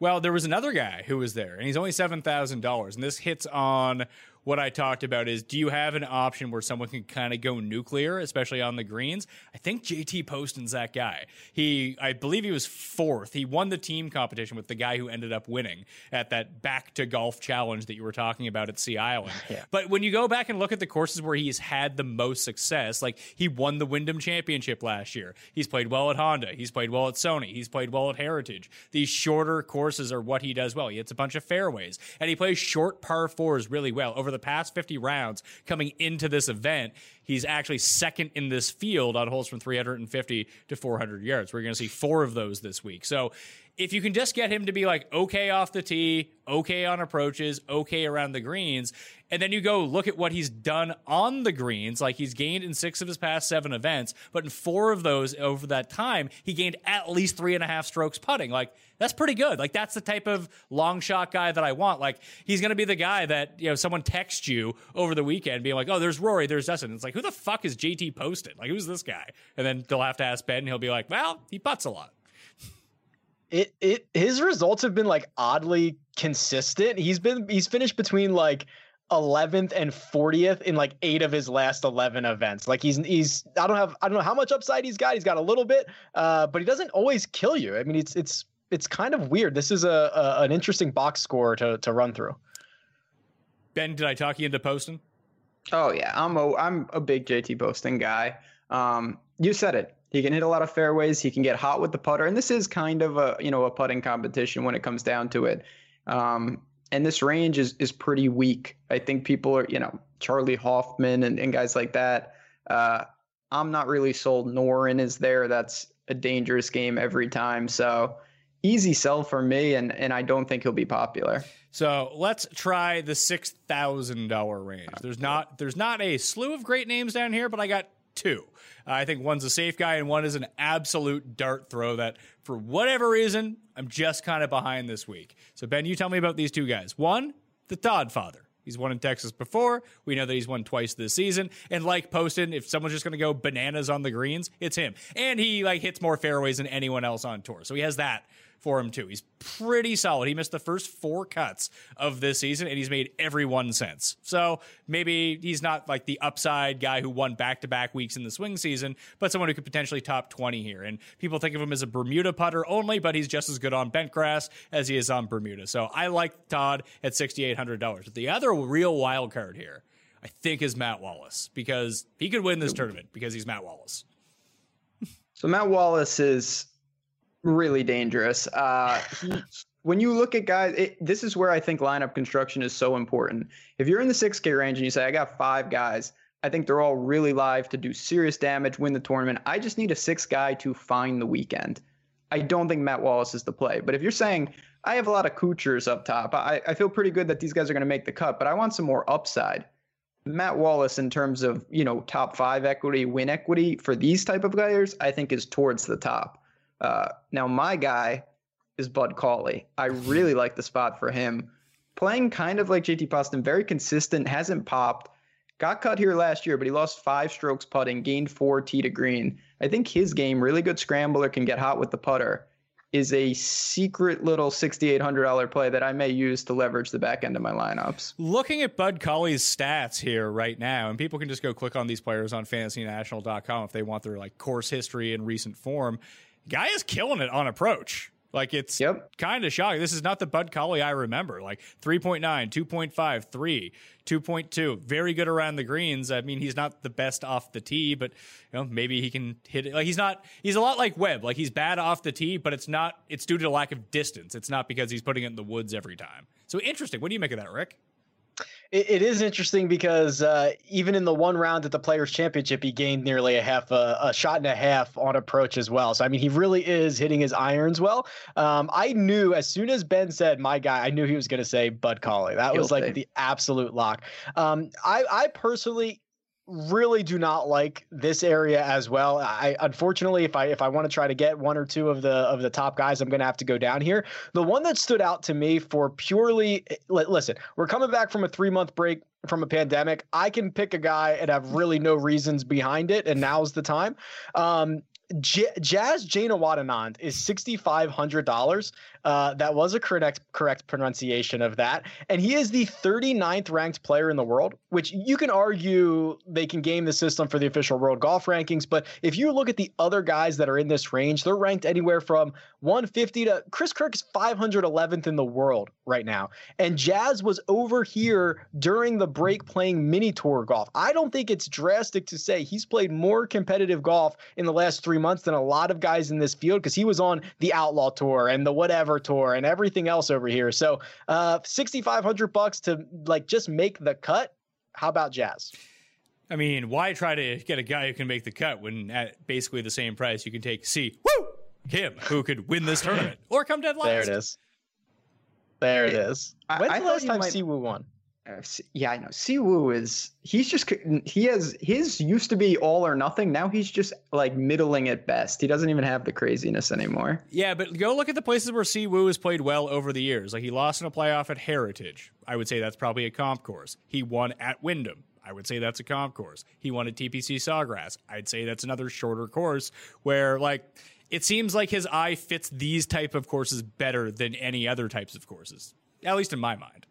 Well, there was another guy who was there, and he's only seven thousand dollars. And this hits on what I talked about: is do you have an option where someone can kind of go nuclear, especially on the greens? I think JT Poston's that guy. He, I believe, he was fourth. He won the team competition with the guy who ended up winning at that back to golf challenge that you were talking about at Sea Island. But when you go back and look at the courses where he's had the most success, like he won the Wyndham Championship last year. He's played well at Honda. He's played well at Sony. He's played well at Heritage. These shorter courses are what he does well. He hits a bunch of fairways and he plays short par fours really well. Over the past 50 rounds coming into this event, he's actually second in this field on holes from 350 to 400 yards. We're going to see four of those this week. So if you can just get him to be like okay off the tee, okay on approaches, okay around the greens, and then you go look at what he's done on the greens, like he's gained in six of his past seven events, but in four of those over that time, he gained at least three and a half strokes putting. Like that's pretty good. Like that's the type of long shot guy that I want. Like he's going to be the guy that, you know, someone texts you over the weekend being like, oh, there's Rory, there's Dustin. It's like, who the fuck is JT Poston? Like, who's this guy? And then they'll have to ask Ben, and he'll be like, well, he putts a lot.
It it his results have been like oddly consistent. He's been he's finished between like 11th and 40th in like eight of his last 11 events. Like he's he's I don't have I don't know how much upside he's got. He's got a little bit, uh, but he doesn't always kill you. I mean, it's it's it's kind of weird. This is a, a an interesting box score to to run through.
Ben, did I talk you into Poston?
Oh yeah, I'm a I'm a big JT Poston guy. Um, you said it. He can hit a lot of fairways. He can get hot with the putter, and this is kind of a you know a putting competition when it comes down to it. Um, and this range is is pretty weak. I think people are you know Charley Hoffman and, and guys like that. Uh, I'm not really sold. Noren is there. That's a dangerous game every time. So easy sell for me, and and I don't think he'll be popular.
So let's try the six thousand dollar range. There's not there's not a slew of great names down here, but I got two. I think one's a safe guy and one is an absolute dart throw that, for whatever reason, I'm just kind of behind this week. So Ben, you tell me about these two guys. One, the Todd father. He's won in Texas before. We know that he's won twice this season. And like Poston, if someone's just going to go bananas on the greens, it's him. And he like hits more fairways than anyone else on tour. So he has that for him too. He's pretty solid. He missed the first four cuts of this season and he's made every one since. So maybe he's not like the upside guy who won back to back weeks in the swing season, but someone who could potentially top 20 here. And people think of him as a Bermuda putter only, but he's just as good on bent grass as he is on Bermuda. So I like Todd at $6,800. But the other real wild card here, I think, is Matt Wallace because he could win this tournament because he's Matt Wallace.
So Matt Wallace is really dangerous. Uh, he, when you look at guys, it, this is where I think lineup construction is so important. If you're in the 6K range and you say, I got five guys, I think they're all really live to do serious damage, win the tournament. I just need a six guy to find the weekend. I don't think Matt Wallace is the play. But if you're saying, I have a lot of Kuchars up top, I, I feel pretty good that these guys are going to make the cut, but I want some more upside. Matt Wallace, in terms of you know top five equity, win equity for these type of players, I think is towards the top. Uh, now, my guy is Bud Cauley. I really like the spot for him. Playing kind of like JT Poston, very consistent, hasn't popped. Got cut here last year, but he lost five strokes putting, gained four tee to green. I think his game, really good scrambler, can get hot with the putter, is a secret little $6,800 play that I may use to leverage the back end of my lineups.
Looking at Bud Cauley's stats here right now, and people can just go click on these players on fantasynational.com if they want their like course history and recent form guy is killing it on approach. Like it's
yep.
kind of shocking. This is not the Bud Cauley I remember. Like 3.9, 2.5, 3, 2.2. Very good around the greens. I mean, he's not the best off the tee, but you know, maybe he can hit it. Like he's not he's a lot like Webb. Like he's bad off the tee, but it's not it's due to lack of distance. It's not because he's putting it in the woods every time. So interesting. What do you make of that, Rick?
It, it is interesting because uh, even in the one round at the Players Championship, he gained nearly a half a, a, shot and a half on approach as well. So I mean, he really is hitting his irons well. Um, I knew as soon as Ben said my guy, I knew he was going to say Bud Cauley. That was like the absolute lock. Um, I, I personally really do not like this area as well. I unfortunately if I if I want to try to get one or two of the of the top guys, I'm going to have to go down here. The one that stood out to me for purely listen, we're coming back from a 3-month break from a pandemic. I can pick a guy and have really no reasons behind it and now's the time. Um, J- Jazz Janewattananond is sixty five hundred dollars. Uh, that was a correct correct pronunciation of that, and he is the 39th ranked player in the world. Which you can argue they can game the system for the official world golf rankings, but if you look at the other guys that are in this range, they're ranked anywhere from 150 to Chris Kirk is 511th in the world right now, and Jazz was over here during the break playing mini tour golf. I don't think it's drastic to say he's played more competitive golf in the last three months than a lot of guys in this field because he was on the Outlaw Tour and the whatever tour and everything else over here. So, uh, 6,500 bucks to like just make the cut. How about Jazz?
I mean, why try to get a guy who can make the cut when at basically the same price you can take C woo him who could win this tournament or come dead last?
There it is. There it is. When's I, I the last time might... Siwoo won?
Uh, yeah, I know. Siwoo is he's just he has his used to be all or nothing. Now he's just like middling at best. He doesn't even have the craziness anymore.
Yeah, but go look at the places where Siwoo has played well over the years. Like he lost in a playoff at Heritage. I would say that's probably a comp course. He won at Wyndham. I would say that's a comp course. He won at TPC Sawgrass. I'd say that's another shorter course where like it seems like his eye fits these type of courses better than any other types of courses, at least in my mind.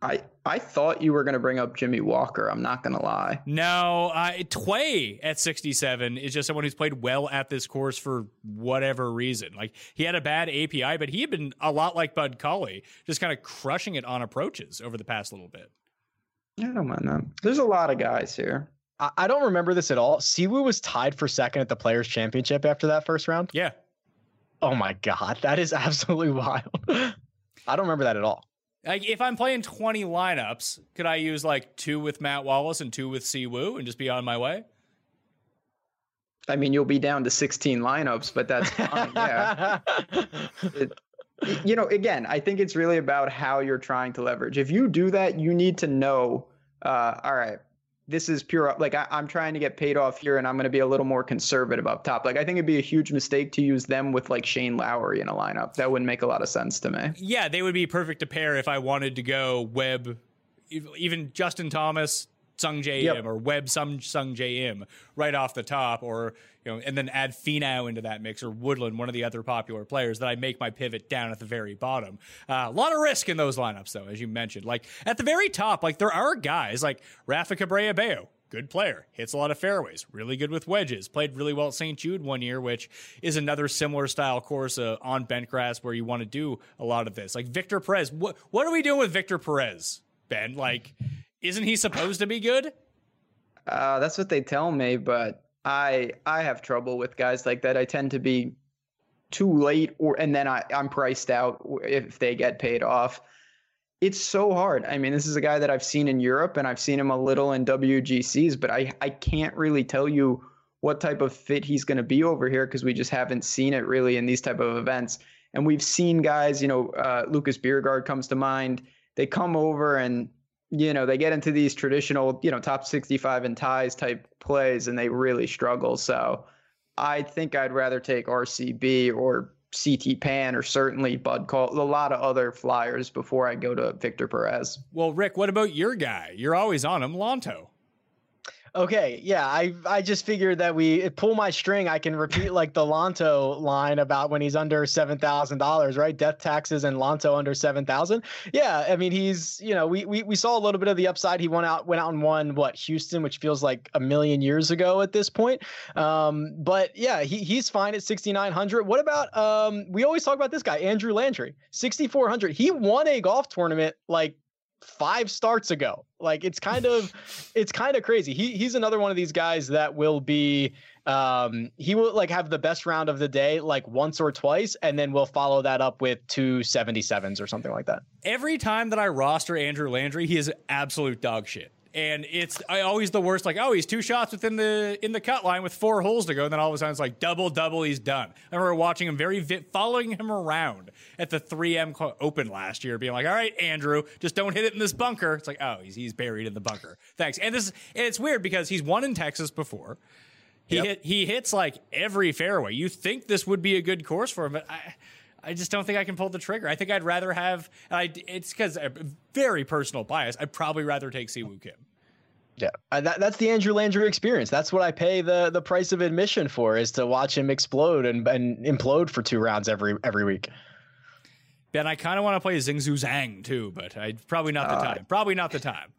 I I thought you were going to bring up Jimmy Walker. I'm not going to lie.
No, uh, Tway at 67 is just someone who's played well at this course for whatever reason. Like he had a bad API, but he had been a lot like Bud Cauley, just kind of crushing it on approaches over the past little bit.
I don't mind that. There's a lot of guys here.
I, I don't remember this at all. Siwoo was tied for second at the Players Championship after that first round.
Yeah.
Oh my god, that is absolutely wild. I don't remember that at all.
Like if I'm playing 20 lineups, could I use like two with Matt Wallace and two with Siwoo and just be on my way?
I mean, you'll be down to 16 lineups, but that's fine. yeah. It, you know, again, I think it's really about how you're trying to leverage. If you do that, you need to know, uh, all right, this is pure. Like I, am trying to get paid off here, and I'm going to be a little more conservative up top. Like I think it'd be a huge mistake to use them with like Shane Lowry in a lineup. That wouldn't make a lot of sense to me.
Yeah, they would be perfect to pair if I wanted to go Webb, even Justin Thomas, Sungjae yep. or Webb Sung Sungjae Im right off the top, or you know, and then add Finau into that mix or Woodland, one of the other popular players that I make my pivot down at the very bottom. Uh, a lot of risk in those lineups, though, as you mentioned. Like at the very top, like there are guys like Rafa Cabrera Bello, good player, hits a lot of fairways, really good with wedges, played really well at St. Jude one year, which is another similar style course uh, on bent grass where you want to do a lot of this. Like Victor Perez, what what are we doing with Victor Perez, Ben? Like isn't he supposed to be good?
Uh, that's what they tell me, but I I have trouble with guys like that. I tend to be too late, or and then I I'm priced out if they get paid off. It's so hard. I mean, this is a guy that I've seen in Europe, and I've seen him a little in WGCs, but I I can't really tell you what type of fit he's going to be over here because we just haven't seen it really in these type of events. And we've seen guys, you know, uh, Lucas Bjerregaard comes to mind. They come over and you know, they get into these traditional, you know, top 65 and ties type plays and they really struggle. So I think I'd rather take RCB or CT Pan or certainly Bud Call a lot of other flyers before I go to Victor Perez.
Well, Rick, what about your guy? You're always on him, Lanto.
Okay, yeah, I I just figured that we pull my string. I can repeat like the Lanto line about when he's under seven thousand dollars, right? Death taxes and Lanto under seven thousand. Yeah, I mean he's you know we, we we saw a little bit of the upside. He went out went out and won what Houston, which feels like a million years ago at this point. Um, but yeah, he he's fine at sixty nine hundred. What about um? We always talk about this guy Andrew Landry, sixty four hundred. He won a golf tournament like five starts ago. Like it's kind of it's kind of crazy. He he's another one of these guys that will be um he will like have the best round of the day like once or twice and then we'll follow that up with two 77s or something like that.
Every time that I roster Andrew Landry, he is absolute dog shit and it's I always the worst. Like, oh, he's two shots within the in the cut line with four holes to go, and then all of a sudden it's like double, double, he's done. I remember watching him very vi- following him around at the 3M Open last year, being like, "All right, Andrew, just don't hit it in this bunker." It's like, oh, he's he's buried in the bunker. Thanks. And this and it's weird because he's won in Texas before. He yep. hit he hits like every fairway. You think this would be a good course for him, but I. I just don't think I can pull the trigger. I think I'd rather have. I, it's because a very personal bias. I'd probably rather take Siwoo Kim.
Yeah, uh, that, that's the Andrew Landry experience. That's what I pay the the price of admission for is to watch him explode and, and implode for two rounds every every week.
Ben, I kind of want to play Xinjun Zhang too, but I probably not the uh, time. Probably not the time.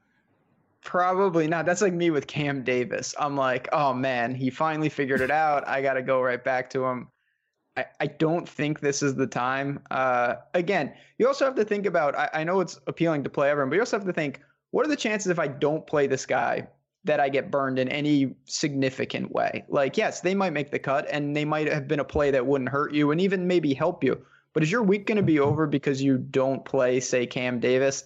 Probably not. That's like me with Cam Davis. I'm like, oh man, he finally figured it out. I got to go right back to him. I, I don't think this is the time. Uh, again, you also have to think about. I, I know it's appealing to play everyone, but you also have to think what are the chances if I don't play this guy that I get burned in any significant way? Like, yes, they might make the cut and they might have been a play that wouldn't hurt you and even maybe help you. But is your week going to be over because you don't play, say, Cam Davis?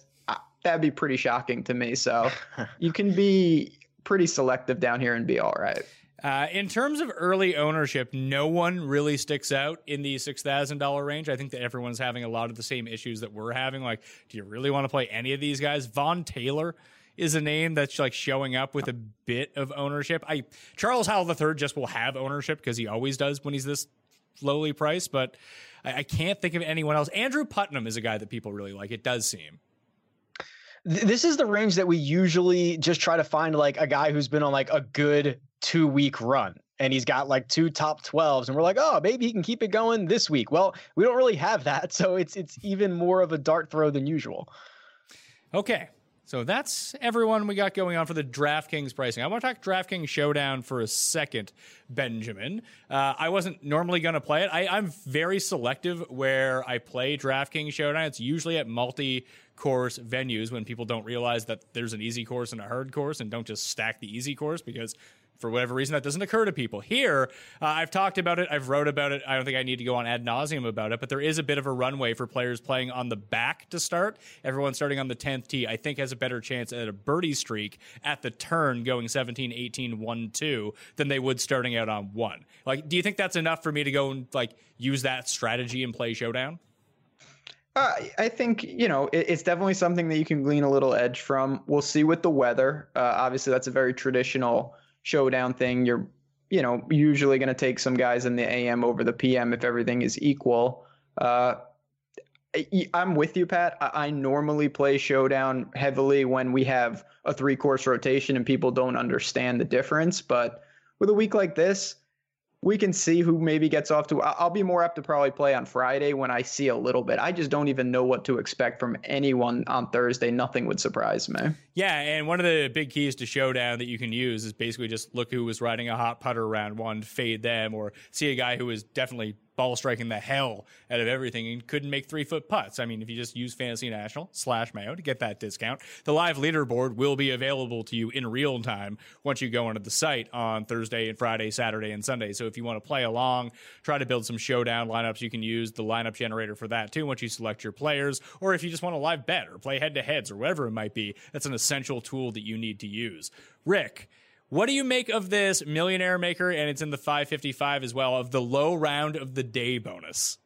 That'd be pretty shocking to me. So you can be pretty selective down here and be all right.
Uh, in terms of early ownership, no one really sticks out in the six thousand dollar range. I think that everyone's having a lot of the same issues that we're having. Like, do you really want to play any of these guys? Vaughn Taylor is a name that's like showing up with a bit of ownership. I Charles Howell III just will have ownership because he always does when he's this lowly priced, but I, I can't think of anyone else. Andrew Putnam is a guy that people really like. It does seem.
this is the range that we usually just try to find like a guy who's been on like a good two week run and he's got like two top 12s and we're like oh maybe he can keep it going this week well we don't really have that so it's it's even more of a dart throw than usual
okay so that's everyone we got going on for the DraftKings pricing. I want to talk DraftKings Showdown for a second, Benjamin. Uh, I wasn't normally going to play it. I, I'm very selective where I play DraftKings Showdown. It's usually at multi course venues when people don't realize that there's an easy course and a hard course and don't just stack the easy course because for whatever reason that doesn't occur to people. Here, uh, I've talked about it, I've wrote about it. I don't think I need to go on ad nauseum about it, but there is a bit of a runway for players playing on the back to start. Everyone starting on the 10th tee, I think, has a better chance at a birdie streak at the turn going 17, 18, 1, 2 than they would starting out on one. Like, do you think that's enough for me to go and like use that strategy and play showdown?
Uh, I think you know it, it's definitely something that you can glean a little edge from. We'll see with the weather. Uh, obviously, that's a very traditional showdown thing. You're, you know, usually going to take some guys in the AM over the PM if everything is equal. Uh, I'm with you, Pat. I normally play showdown heavily when we have a three course rotation and people don't understand the difference. But with a week like this, we can see who maybe gets off to. I'll be more apt to probably play on Friday when I see a little bit. I just don't even know what to expect from anyone on Thursday. Nothing would surprise me.
Yeah, and one of the big keys to showdown that you can use is basically just look who was riding a hot putter round one, fade them, or see a guy who is definitely ball striking the hell out of everything and couldn't make three foot putts. I mean, if you just use Fantasy National slash Mayo to get that discount, the live leaderboard will be available to you in real time once you go onto the site on Thursday and Friday, Saturday and Sunday. So if you want to play along, try to build some showdown lineups, you can use the lineup generator for that too once you select your players. Or if you just want to live bet or play head to heads or whatever it might be, that's an essential tool that you need to use. Rick, what do you make of this millionaire maker? And it's in the 555 as well of the low round of the day bonus.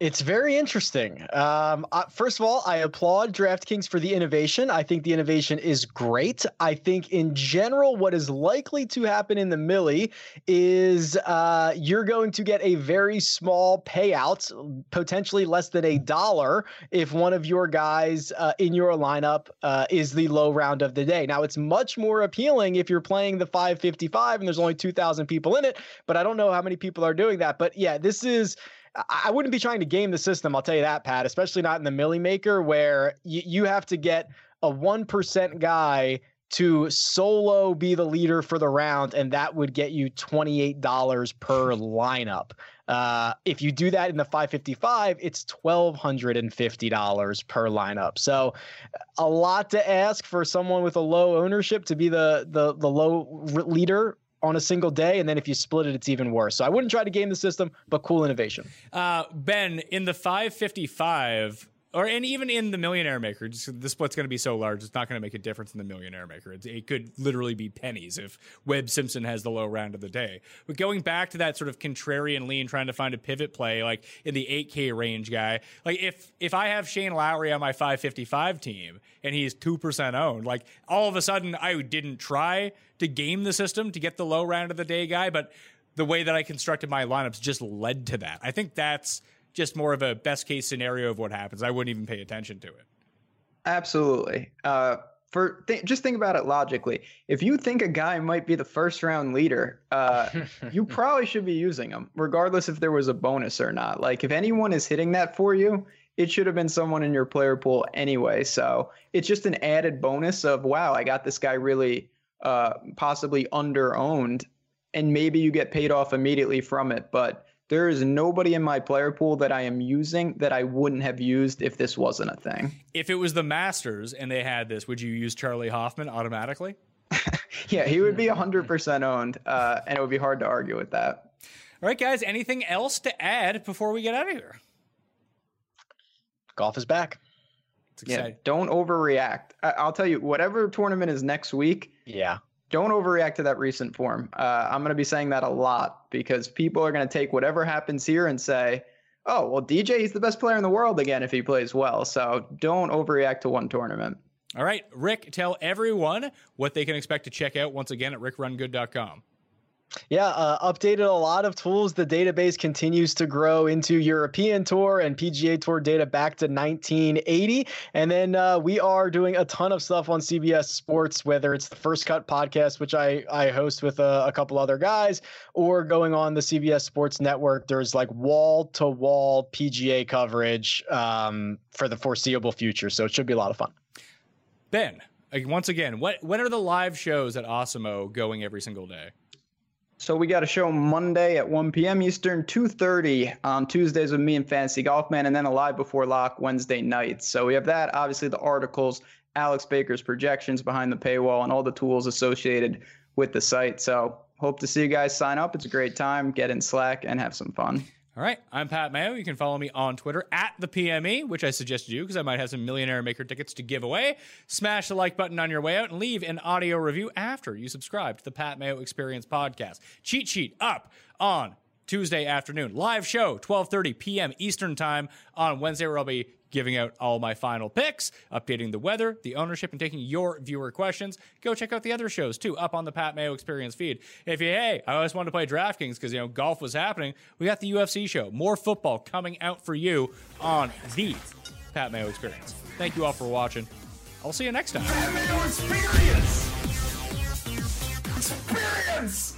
It's very interesting. Um, uh, first of all, I applaud DraftKings for the innovation. I think the innovation is great. I think, in general, what is likely to happen in the Millie is uh, you're going to get a very small payout, potentially less than a dollar, if one of your guys uh, in your lineup uh, is the low round of the day. Now, it's much more appealing if you're playing the 555 and there's only 2,000 people in it, but I don't know how many people are doing that. But yeah, this is I wouldn't be trying to game the system. I'll tell you that, Pat, especially not in the Millie Maker where you, you have to get a 1% guy to solo be the leader for the round, and that would get you $28 per lineup. Uh, if you do that in the 555, it's $1,250 per lineup. So a lot to ask for someone with a low ownership to be the the the low leader on a single day, and then if you split it, it's even worse. So I wouldn't try to game the system, but cool innovation.
Uh, ben, in the 555, or and even in the millionaire maker, just, the split's going to be so large, it's not going to make a difference in the millionaire maker. It, it, could literally be pennies if Webb Simpson has the low round of the day. But going back to that sort of contrarian lean, trying to find a pivot play like in the 8K range guy, like if if I have Shane Lowry on my 555 team and he's two percent owned, like all of a sudden I didn't try to game the system to get the low round of the day guy, but the way that I constructed my lineups just led to that. I think that's just more of a best case scenario of what happens. I wouldn't even pay attention to it.
Absolutely. Uh, for th- just think about it logically. If you think a guy might be the first round leader, uh, you probably should be using him, regardless if there was a bonus or not. Like if anyone is hitting that for you, it should have been someone in your player pool anyway. So it's just an added bonus of wow, I got this guy really uh, possibly under owned, and maybe you get paid off immediately from it, but there is nobody in my player pool that I am using that I wouldn't have used if this wasn't a thing.
If it was the Masters and they had this, would you use Charley Hoffman automatically?
yeah, he would be 100% owned, uh, and it would be hard to argue with that.
All right, guys, anything else to add before we get out of here?
Golf is back.
Yeah, don't overreact. I- will tell you, whatever tournament is next week.
Yeah
don't overreact to that recent form. Uh, I'm going to be saying that a lot because people are going to take whatever happens here and say, oh, well, DJ, he's the best player in the world again if he plays well. So don't overreact to one tournament.
All right, Rick, tell everyone what they can expect to check out once again at rickrungood.com.
Yeah, uh, updated a lot of tools. The database continues to grow into European Tour and PGA Tour data back to 1980. And then uh, we are doing a ton of stuff on CBS Sports, whether it's the First Cut podcast, which I, I host with a, a couple other guys, or going on the CBS Sports Network. There's like wall to wall PGA coverage um, for the foreseeable future. So it should be a lot of fun.
Ben, once again, what when are the live shows at Awesemo going every single day?
So we got a show Monday at 1 p.m. Eastern, 2:30 on Tuesdays with me and Fantasy Golf Man, and then a live before lock Wednesday nights. So we have that. Obviously, the articles, Alex Baker's projections behind the paywall, and all the tools associated with the site. So hope to see you guys sign up. It's a great time. Get in Slack and have some fun.
All right, I'm Pat Mayo. You can follow me on Twitter at the PME, which I suggest you do because I might have some Millionaire Maker tickets to give away. Smash the like button on your way out and leave an audio review after you subscribe to the Pat Mayo Experience podcast. Cheat sheet up on Tuesday afternoon. Live show, 12:30 p.m. Eastern Time on Wednesday, where I'll be giving out all my final picks, updating the weather, the ownership, and taking your viewer questions. Go check out the other shows too, up on the Pat Mayo Experience feed. If you, hey, I always wanted to play DraftKings because you know golf was happening, we got the UFC show, more football coming out for you on the Pat Mayo Experience. Thank you all for watching. I'll see you next time.
Mayo Experience! Experience!